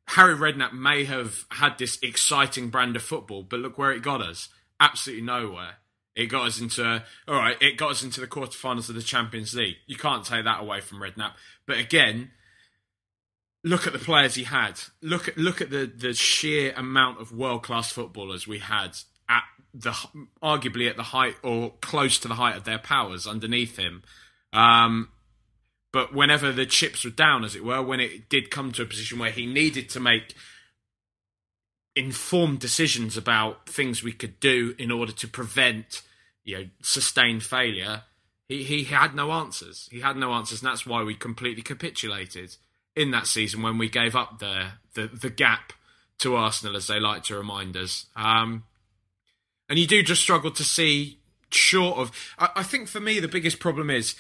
Harry Redknapp may have had this exciting brand of football, but look where it got us. Absolutely nowhere. It got us into all right. It got us into the quarterfinals of the Champions League. You can't take that away from Redknapp. But again, look at the players he had. Look at look at the the sheer amount of world class footballers we had at the arguably at the height or close to the height of their powers underneath him. Um, but whenever the chips were down, as it were, when it did come to a position where he needed to make informed decisions about things we could do in order to prevent you know sustained failure he he had no answers he had no answers and that's why we completely capitulated in that season when we gave up the the, the gap to Arsenal as they like to remind us um, and you do just struggle to see short of I, I, think for me the biggest problem is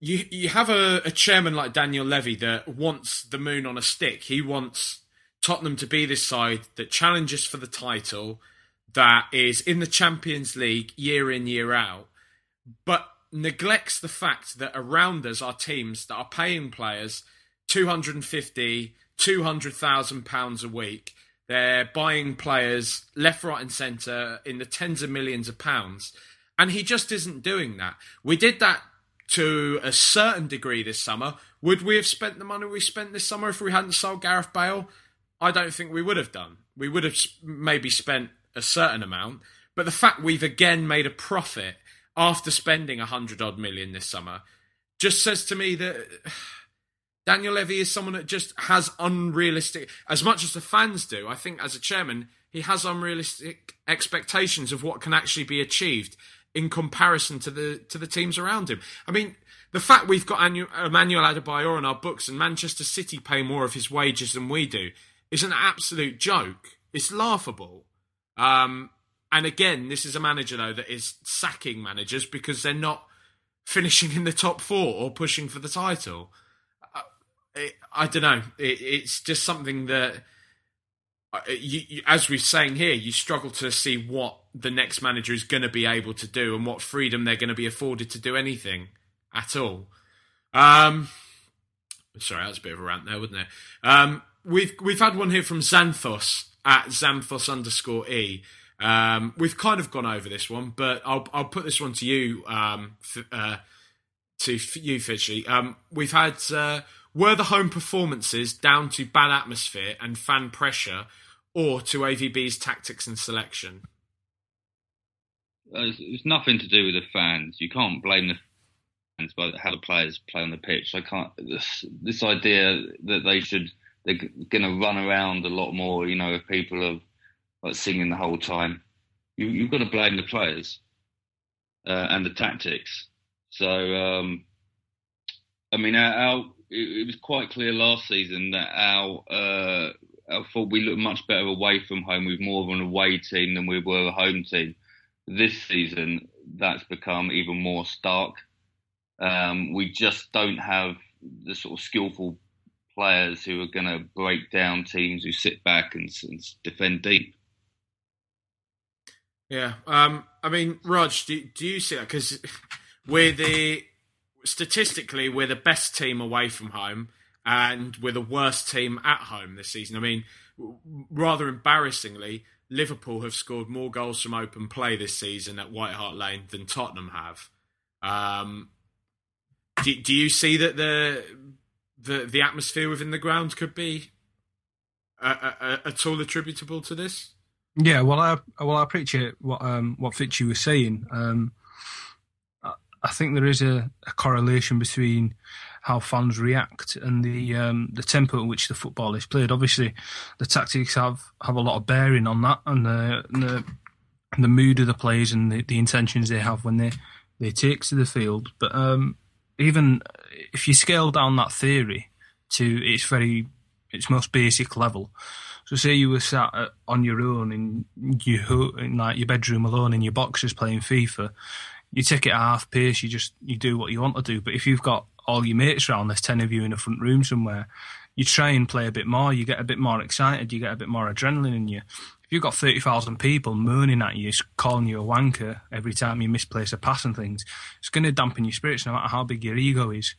you you have a, a chairman like Daniel Levy that wants the moon on a stick he wants Tottenham to be this side that challenges for the title, that is in the Champions League year in, year out, but neglects the fact that around us are teams that are paying players 250, 200,000 pounds a week. They're buying players left, right, and centre in the tens of millions of pounds. And he just isn't doing that. We did that to a certain degree this summer. Would we have spent the money we spent this summer if we hadn't sold Gareth Bale? I don't think we would have done. We would have maybe spent a certain amount, but the fact we've again made a profit after spending a hundred odd million this summer just says to me that Daniel Levy is someone that just has unrealistic, as much as the fans do. I think as a chairman, he has unrealistic expectations of what can actually be achieved in comparison to the to the teams around him. I mean, the fact we've got Emmanuel Adebayor on our books and Manchester City pay more of his wages than we do is an absolute joke. It's laughable. Um, and again, this is a manager though that is sacking managers because they're not finishing in the top four or pushing for the title. It, I don't know. It, it's just something that, uh, you, you, as we're saying here, you struggle to see what the next manager is going to be able to do and what freedom they're going to be afforded to do anything at all. Um, Sorry, that's a bit of a rant there, wasn't it? Um, we've we've had one here from Xanthos at Xanthos underscore e. Um, we've kind of gone over this one, but I'll I'll put this one to you, um, f- uh, to f- you, Fitchy. Um, we've had uh, were the home performances down to bad atmosphere and fan pressure, or to AVB's tactics and selection? Uh, It's, it's nothing to do with the fans. You can't blame the fans by how the players play on the pitch. I can't. This, this idea that they should they're going to run around a lot more. You know, if people are like singing the whole time, you, you've got to blame the players uh, and the tactics. So, um, I mean, our, our it, it was quite clear last season that our uh, I thought we looked much better away from home. We were more of an away team than we were a home team. This season, that's become even more stark. Um, we just don't have the sort of skillful players who are going to break down teams who sit back and, and defend deep. Yeah, um, I mean, Raj, do, do you see that? Because we're the statistically we're the best team away from home, and we're the worst team at home this season. I mean, rather embarrassingly, Liverpool have scored more goals from open play this season at White Hart Lane than Tottenham have. Um, do, do you see that the the the atmosphere within the ground could be uh, uh, at all attributable to this? Yeah, well, I well I appreciate what um, what Fitchy was saying. Um, I, think there is a, a correlation between how fans react and the um, the tempo at which the football is played. Obviously, the tactics have, have a lot of bearing on that, and the and the, and the mood of the players and the, the intentions they have when they, they take to the field. But um, even if you scale down that theory to its very its most basic level. So say you were sat on your own in your in like your bedroom alone in your boxes playing FIFA, you take it at half pace. You just you do what you want to do. But if you've got all your mates around, there's ten of you in a front room somewhere, you try and play a bit more. You get a bit more excited. You get a bit more adrenaline in you. If you've got thirty thousand people moaning at you, calling you a wanker every time you misplace a pass and things, it's going to dampen your spirits, no matter how big your ego is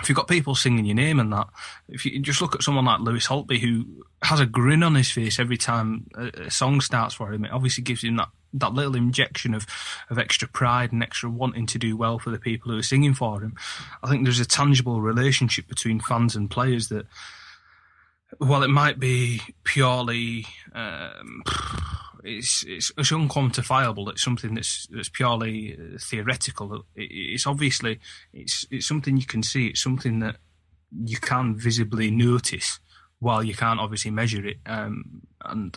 if you've got people singing your name and that, if you just look at someone like Lewis Holtby who has a grin on his face every time a, a song starts for him, it obviously gives him that, that little injection of, of extra pride and extra wanting to do well for the people who are singing for him. I think there's a tangible relationship between fans and players that, while it might be purely, um, it's, it's it's unquantifiable. It's something that's that's purely uh, theoretical. It, it's obviously it's it's something you can see. It's something that you can visibly notice, while you can't obviously measure it. Um, and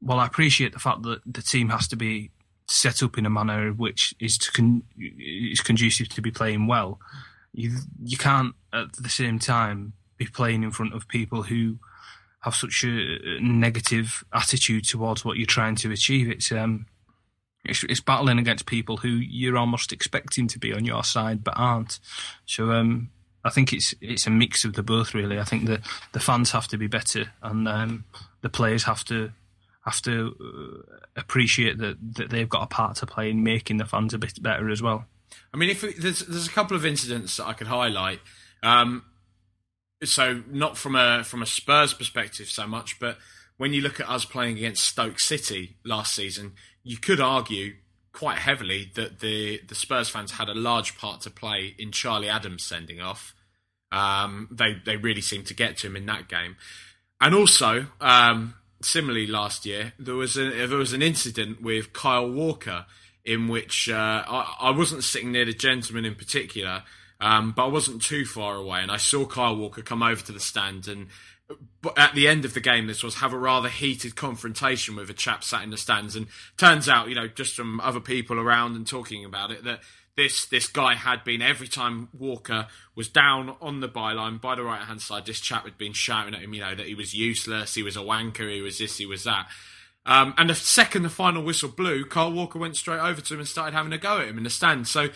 while I appreciate the fact that the team has to be set up in a manner which is to con- is conducive to be playing well, you you can't at the same time be playing in front of people who have such a negative attitude towards what you're trying to achieve. It's um, it's, it's battling against people who you're almost expecting to be on your side but aren't. So um, I think it's it's a mix of the both really. I think the the fans have to be better and um, the players have to have to uh, appreciate that that they've got a part to play in making the fans a bit better as well. I mean, if we, there's there's a couple of incidents that I could highlight. Um, so not from a from a Spurs perspective so much, but when you look at us playing against Stoke City last season, you could argue quite heavily that the the Spurs fans had a large part to play in Charlie Adam's sending off. Um, they they really seemed to get to him in that game, and also um, similarly last year there was a, there was an incident with Kyle Walker in which uh, I, I wasn't sitting near the gentleman in particular. Um, but I wasn't too far away, and I saw Kyle Walker come over to the stand. And at the end of the game, this was have a rather heated confrontation with a chap sat in the stands. And turns out, you know, just from other people around and talking about it, that this this guy had been every time Walker was down on the byline by the right hand side, this chap had been shouting at him, you know, that he was useless, he was a wanker, he was this, he was that. Um, and the second the final whistle blew, Kyle Walker went straight over to him and started having a go at him in the stand. So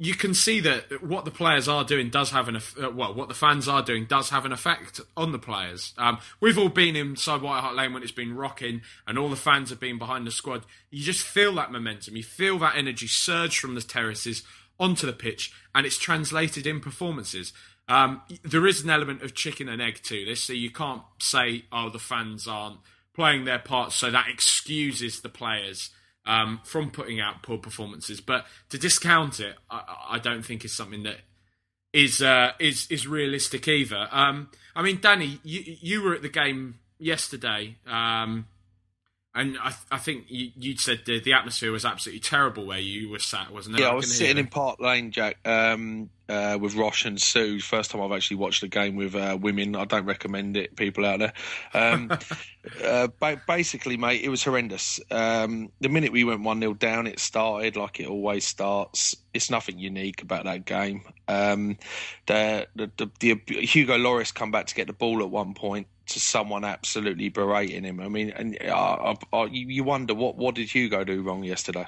you can see that what the players are doing does have an uh, well, what the fans are doing does have an effect on the players. Um, we've all been inside White Hart Lane when it's been rocking, and all the fans have been behind the squad. You just feel that momentum, you feel that energy surge from the terraces onto the pitch, and it's translated in performances. Um, there is an element of chicken and egg to this, so you can't say, "Oh, the fans aren't playing their part," so that excuses the players um, from putting out poor performances. But to discount it, I, I don't think is something that is uh, is is realistic either. Um, I mean, Danny, you you were at the game yesterday. Um, and I, I think you, would said the, the, atmosphere was absolutely terrible where you were sat, wasn't it? Yeah, I, I was sitting in Park Lane, Jack, um, uh, with Rosh and Sue. First time I've actually watched a game with uh, women. I don't recommend it, people out there. Um, uh, ba- basically, mate, it was horrendous. Um, the minute we went 1 0 down, it started like it always starts. It's nothing unique about that game. Um, the, the, the, the Hugo Lloris come back to get the ball at one point to someone absolutely berating him. I mean, and uh, you wonder what what did Hugo do wrong yesterday?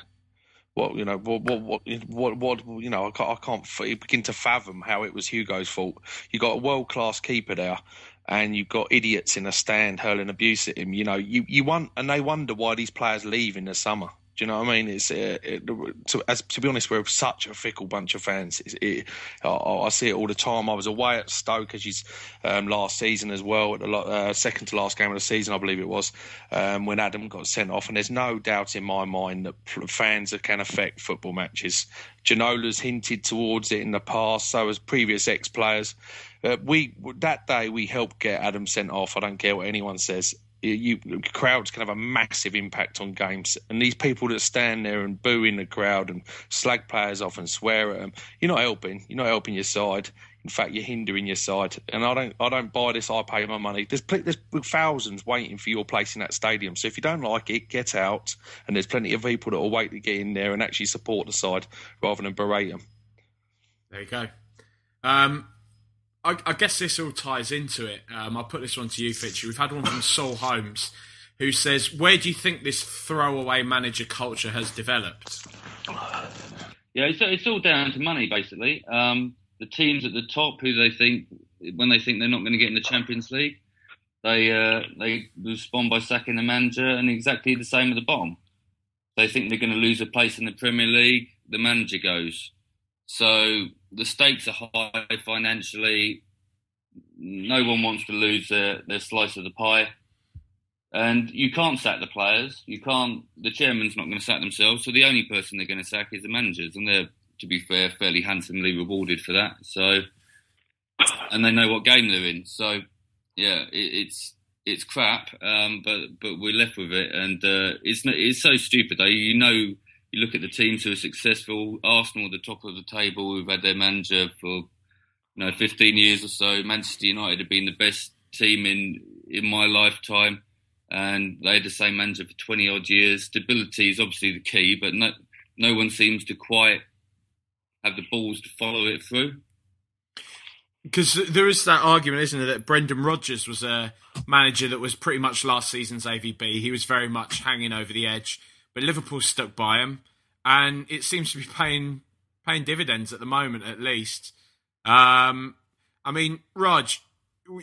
What you know, what what what what, you know, I can't, I can't begin to fathom how it was Hugo's fault. You got a world class keeper there, and you've got idiots in a stand hurling abuse at him. You know, you you want, and they wonder why these players leave in the summer. Do you know what I mean? It's uh, it, to, as, to be honest, we're such a fickle bunch of fans. It, I, I, see it all the time. I was away at Stoke as she's um, last season as well, at the uh, second to last game of the season, I believe it was, um, when Adam got sent off. And there's no doubt in my mind that fans can affect football matches. Janola's hinted towards it in the past, so has previous ex-players. Uh, we that day we helped get Adam sent off. I don't care what anyone says you crowds can have a massive impact on games. And these people that stand there and boo in the crowd and slag players off and swear at them, you're not helping. You're not helping your side. In fact, you're hindering your side. And I don't, I don't buy this. I pay my money. There's, there's thousands waiting for your place in that stadium. So if you don't like it, get out. And there's plenty of people that will wait to get in there and actually support the side rather than berate them. There you go. Um, I, I, guess this all ties into it. Um, I'll put this one to you, Fitchy. We've had one from Saul Holmes who says, Where do you think this throwaway manager culture has developed? Yeah, it's, it's all down to money, basically. Um, the teams at the top who they think, when they think they're not going to get in the Champions League, they uh, they respond by sacking the manager, and exactly the same at the bottom. They think they're going to lose a place in the Premier League, the manager goes. So the stakes are high financially. No one wants to lose their, their slice of the pie. And you can't sack the players. You can't. The chairman's not going to sack themselves. So the only person they're going to sack is the managers, and they're, to be fair, fairly handsomely rewarded for that. So, and they know what game they're in. So, yeah, it, it's it's crap. Um, but but we're left with it, and uh, it's it's so stupid. Though you know you look at the teams who are successful. Arsenal at the top of the table, who've had their manager for you know 15 years or so. Manchester United have been the best team in in my lifetime, and they had the same manager for 20 odd years. Stability is obviously the key, but no no one seems to quite have the balls to follow it through. Because there is that argument, isn't there, that Brendan Rodgers was a manager that was pretty much last season's AVB. He was very much hanging over the edge but Liverpool stuck by him, and it seems to be paying paying dividends at the moment, at least. Um, I mean, Raj,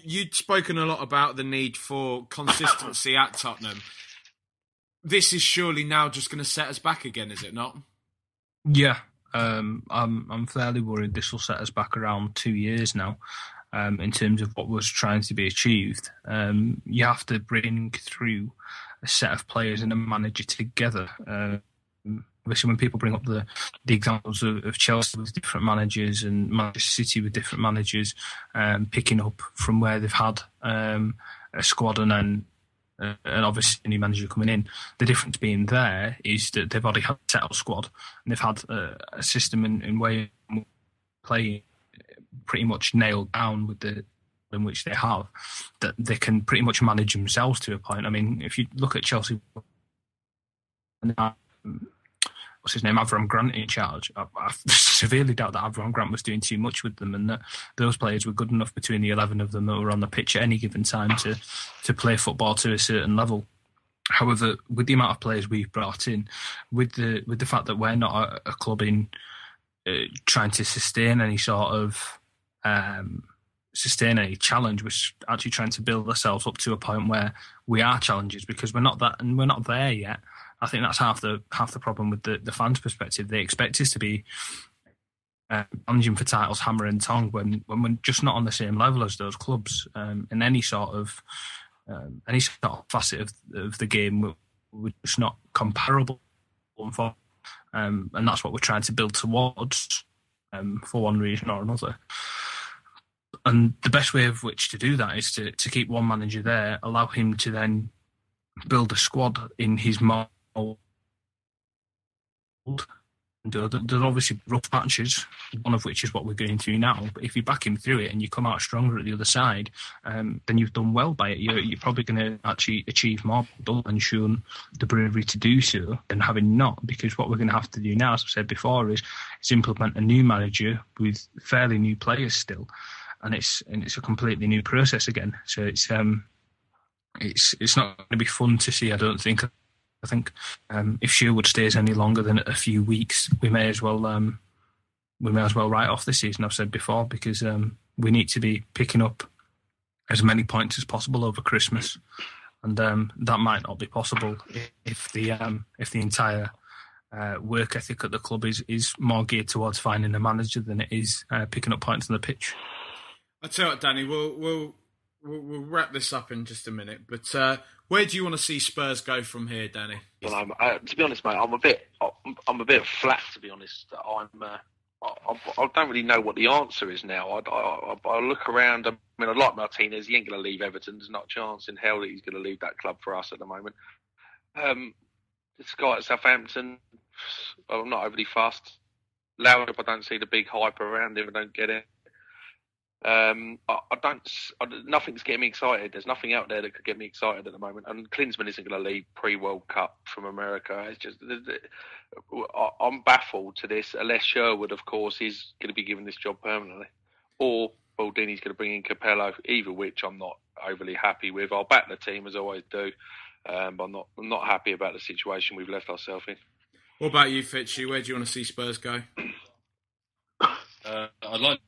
you'd spoken a lot about the need for consistency at Tottenham. This is surely now just going to set us back again, is it not? Yeah, um, I'm I'm fairly worried this will set us back around two years now. Um, in terms of what was trying to be achieved, um, you have to bring through a set of players and a manager together. Uh, obviously, when people bring up the the examples of, of, Chelsea with different managers and Manchester City with different managers, um, picking up from where they've had um, a squad and then uh, and obviously a new manager coming in. The difference being there is that they've already had a set settled squad and they've had a, a system and, and way of playing pretty much nailed down with the in which they have, that they can pretty much manage themselves to a point. I mean, if you look at Chelsea, what's his name, Avram Grant in charge, I, I severely doubt that Avram Grant was doing too much with them, and that those players were good enough between the eleven of them that were on the pitch at any given time to to play football to a certain level. However, with the amount of players we've brought in, with the with the fact that we're not a, a club in uh, trying to sustain any sort of um, sustain any challenge. We're actually trying to build ourselves up to a point where we are challengers because we're not that and we're not there yet. I think that's half the half the problem with the, the fans' perspective. They expect us to be uh, for titles hammer and tongue when when we're just not on the same level as those clubs um, in any sort of um, any sort of facet of, of the game. We're, we're just not comparable, um, and that's what we're trying to build towards um, for one reason or another. And the best way of which to do that is to, to keep one manager there, allow him to then build a squad in his mold there's obviously rough patches, one of which is what we're going through now. But if you back him through it and you come out stronger at the other side, um, then you've done well by it. You're, you're probably going to actually achieve more and shown the bravery to do so than having not. Because what we're going to have to do now, as I said before, is, is implement a new manager with fairly new players still, and it's and it's a completely new process again. So it's um, it's it's not going to be fun to see. I don't think I think um, if Sherwood stays any longer than a few weeks, we may as well um, we may as well write off the season. I've said before because um, we need to be picking up as many points as possible over Christmas, and um, that might not be possible if the um, if the entire uh, work ethic at the club is is more geared towards finding a manager than it is uh, picking up points on the pitch. I tell you what, Danny, we'll we'll we'll, wrap this up in just a minute, but. Uh, where do you want to see Spurs go from here, Danny? Well, to be honest, mate, I'm a bit, I'm, I'm a bit flat. To be honest, I'm, uh, I, I, don't really know what the answer is now. I, I, I, look around. I mean, I like Martinez. He ain't going to leave Everton. There's not a chance in hell that he's going to leave that club for us at the moment. Um, this guy at Southampton, I'm not overly fast. Laudrup, I don't see the big hype around him. I don't get it. Um, I, I don't. I, nothing's getting me excited. There's nothing out there that could get me excited at the moment. And Klinsmann isn't going to leave pre-World Cup from America. It's just I'm baffled to this. Unless Sherwood, of course, is going to be given this job permanently, or Baldini's going to bring in Capello. Either which, I'm not overly happy with. I'll back the team as I always do, um, but I'm not. I'm not happy about the situation we've left ourselves in. What about you, Fitchy? Where do you want to see Spurs go? Uh, I'd like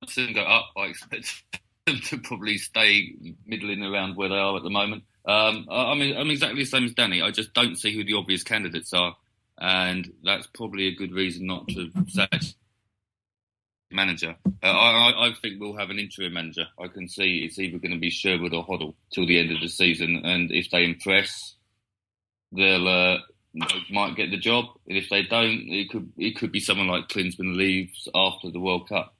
them go up. I expect them to probably stay middling around where they are at the moment. Um, I, mean, I'm exactly the same as Danny. I just don't see who the obvious candidates are, and that's probably a good reason not to sack manager. Uh, I, I, think we'll have an interim manager. I can see it's either going to be Sherwood or Hoddle till the end of the season, and if they impress, they'll uh, might get the job. And if they don't, it could it could be someone like Klinsmann leaves after the World Cup.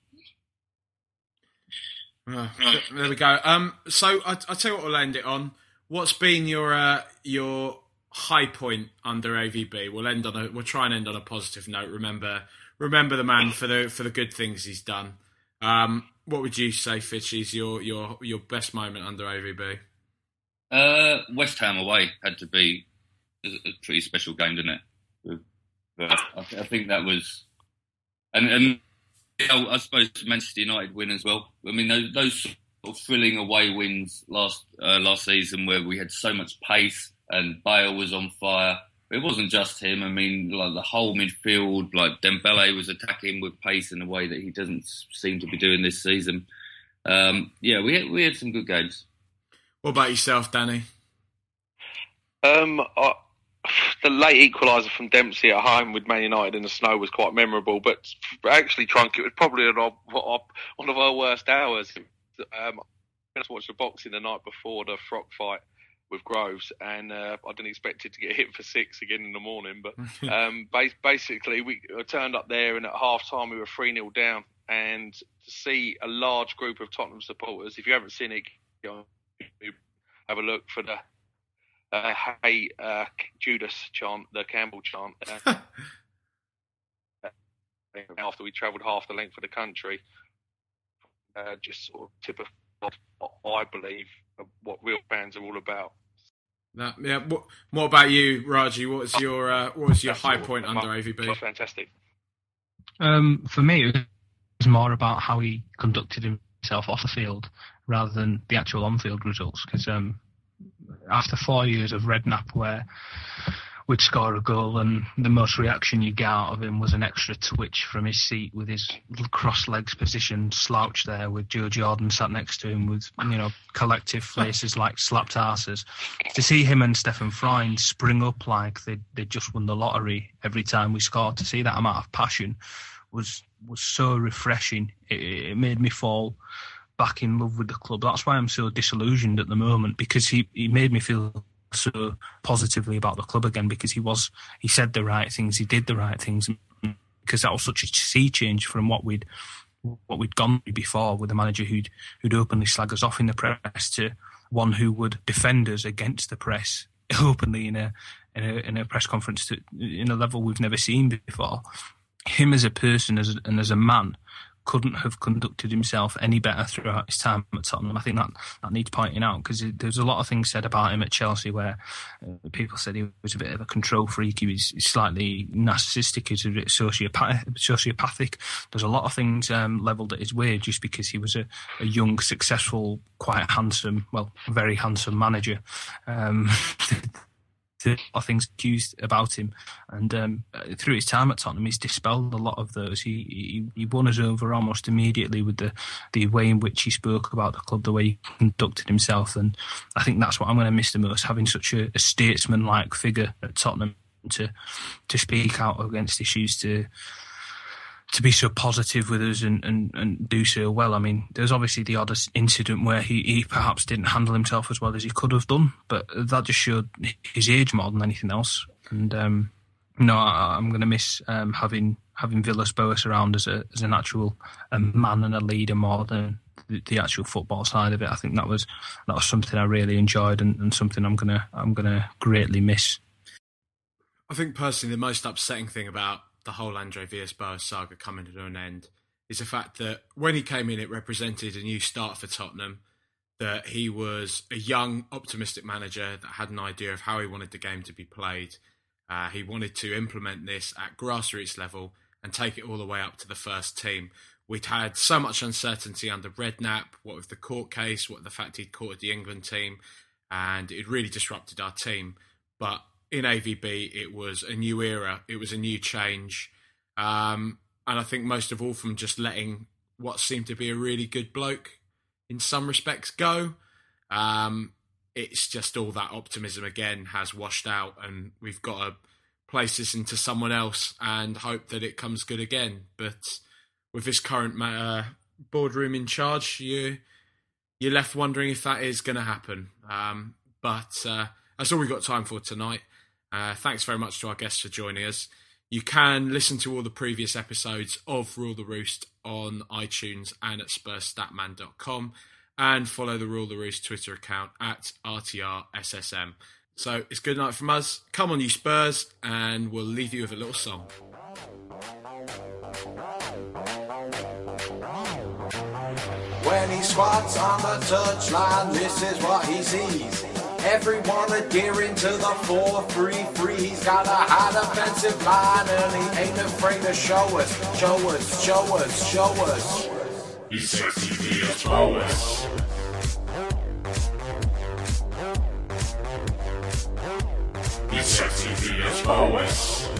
Uh, there we go. Um, so I, I tell you what, we'll end it on. What's been your uh, your high point under AVB? We'll end on a. We'll try and end on a positive note. Remember, remember the man for the for the good things he's done. Um, what would you say, Fitch, is your your your best moment under AVB? Uh, West Ham away had to be a pretty special game, didn't it? I, I think that was, and, and I suppose Manchester United win as well. I mean, those, those sort of thrilling away wins last uh, last season where we had so much pace and Bale was on fire. It wasn't just him. I mean, like the whole midfield, like Dembele was attacking with pace in a way that he doesn't seem to be doing this season. Um, yeah, we had, we had some good games. What about yourself, Danny? Um, I, the late equaliser from Dempsey at home with Man United in the snow was quite memorable, but actually, Trunk, it was probably one of our worst hours. Um, I watched the boxing the night before the Froch fight with Groves, and uh, I didn't expect it to get hit for six again in the morning. But um, basically, we turned up there, and at half time, we were 3 0 down. And to see a large group of Tottenham supporters, if you haven't seen it, you know, have a look for the uh, "Hey uh, Judas" chant, the Campbell chant. Uh, after we travelled half the length of the country, uh, just sort of tip of, I believe, what real fans are all about. That, yeah. What, what, about you, Raji? What was your uh, what was your high point under AVB? Fantastic. Um, for me, it was more about how he conducted himself off the field rather than the actual on-field results. Because um, after four years of Redknapp where we'd score a goal and the most reaction you get out of him was an extra twitch from his seat with his cross legs positioned slouched there with Joe Jordan sat next to him with you know collective faces like slapped asses to see him and Steffen Freund spring up like they they just won the lottery every time we scored to see that amount of passion was was so refreshing. It, it made me fall back in love with the club. That's why I'm so disillusioned at the moment because he, he made me feel so positively about the club again because he was he said the right things, he did the right things because that was such a sea change from what we'd what we'd gone through before with a manager who'd who'd openly slag us off in the press to one who would defend us against the press openly in a in a, in a press conference to, in a level we've never seen before. Him as a person as a, and as a man couldn't have conducted himself any better throughout his time at Tottenham. I think that that needs pointing out because there's a lot of things said about him at Chelsea where uh, people said he was a bit of a control freak. He was slightly narcissistic. He's a bit sociopath- sociopathic. There's a lot of things um, levelled at his way just because he was a, a, young, successful, quite handsome, well, very handsome manager. Um, a lot of things accused about him, and um, through his time at Tottenham, he's dispelled a lot of those. He, he, he won us over almost immediately with the the way in which he spoke about the club, the way he conducted himself, and I think that's what I'm going to miss the most: having such a, a statesman-like figure at Tottenham to to speak out against issues to to be so positive with us and, and, and do so well. I mean, there's obviously the odd incident where he, he perhaps didn't handle himself as well as he could have done, but that just showed his age more than anything else. And um, no, I, am going to miss um, having having Villas Boas around as a as an actual a man and a leader more than the, the, actual football side of it. I think that was that was something I really enjoyed and, and something I'm gonna I'm gonna greatly miss. I think personally, the most upsetting thing about the whole Andre Villas-Boas saga coming to an end is the fact that when he came in, it represented a new start for Tottenham. That he was a young, optimistic manager that had an idea of how he wanted the game to be played. Uh, he wanted to implement this at grassroots level and take it all the way up to the first team. We'd had so much uncertainty under Redknapp, what with the court case, what the fact he'd courted the England team, and it really disrupted our team. But in AVB, it was a new era, it was a new change. Um, and I think most of all from just letting what seemed to be a really good bloke in some respects go. Um, it's just all that optimism again has washed out, and we've got to place this into someone else and hope that it comes good again. But with this current uh, boardroom in charge, you you're left wondering if that is going to happen. Um, but uh, that's all we've got time for tonight. Uh, thanks very much to our guests for joining us. You can listen to all the previous episodes of Rule the Roost on iTunes and at SpursStatman.com and follow the Rule the Roost Twitter account at RTRSSM. So it's good night from us. Come on, you Spurs, and we'll leave you with a little song. When he squats on the touchline, this is what he sees. Everyone adhering to the 4-3-3. He's got a high defensive line and he ain't afraid to show us, show us, show us, show us. He's sexy Villas-Boas. He's sexy via show us.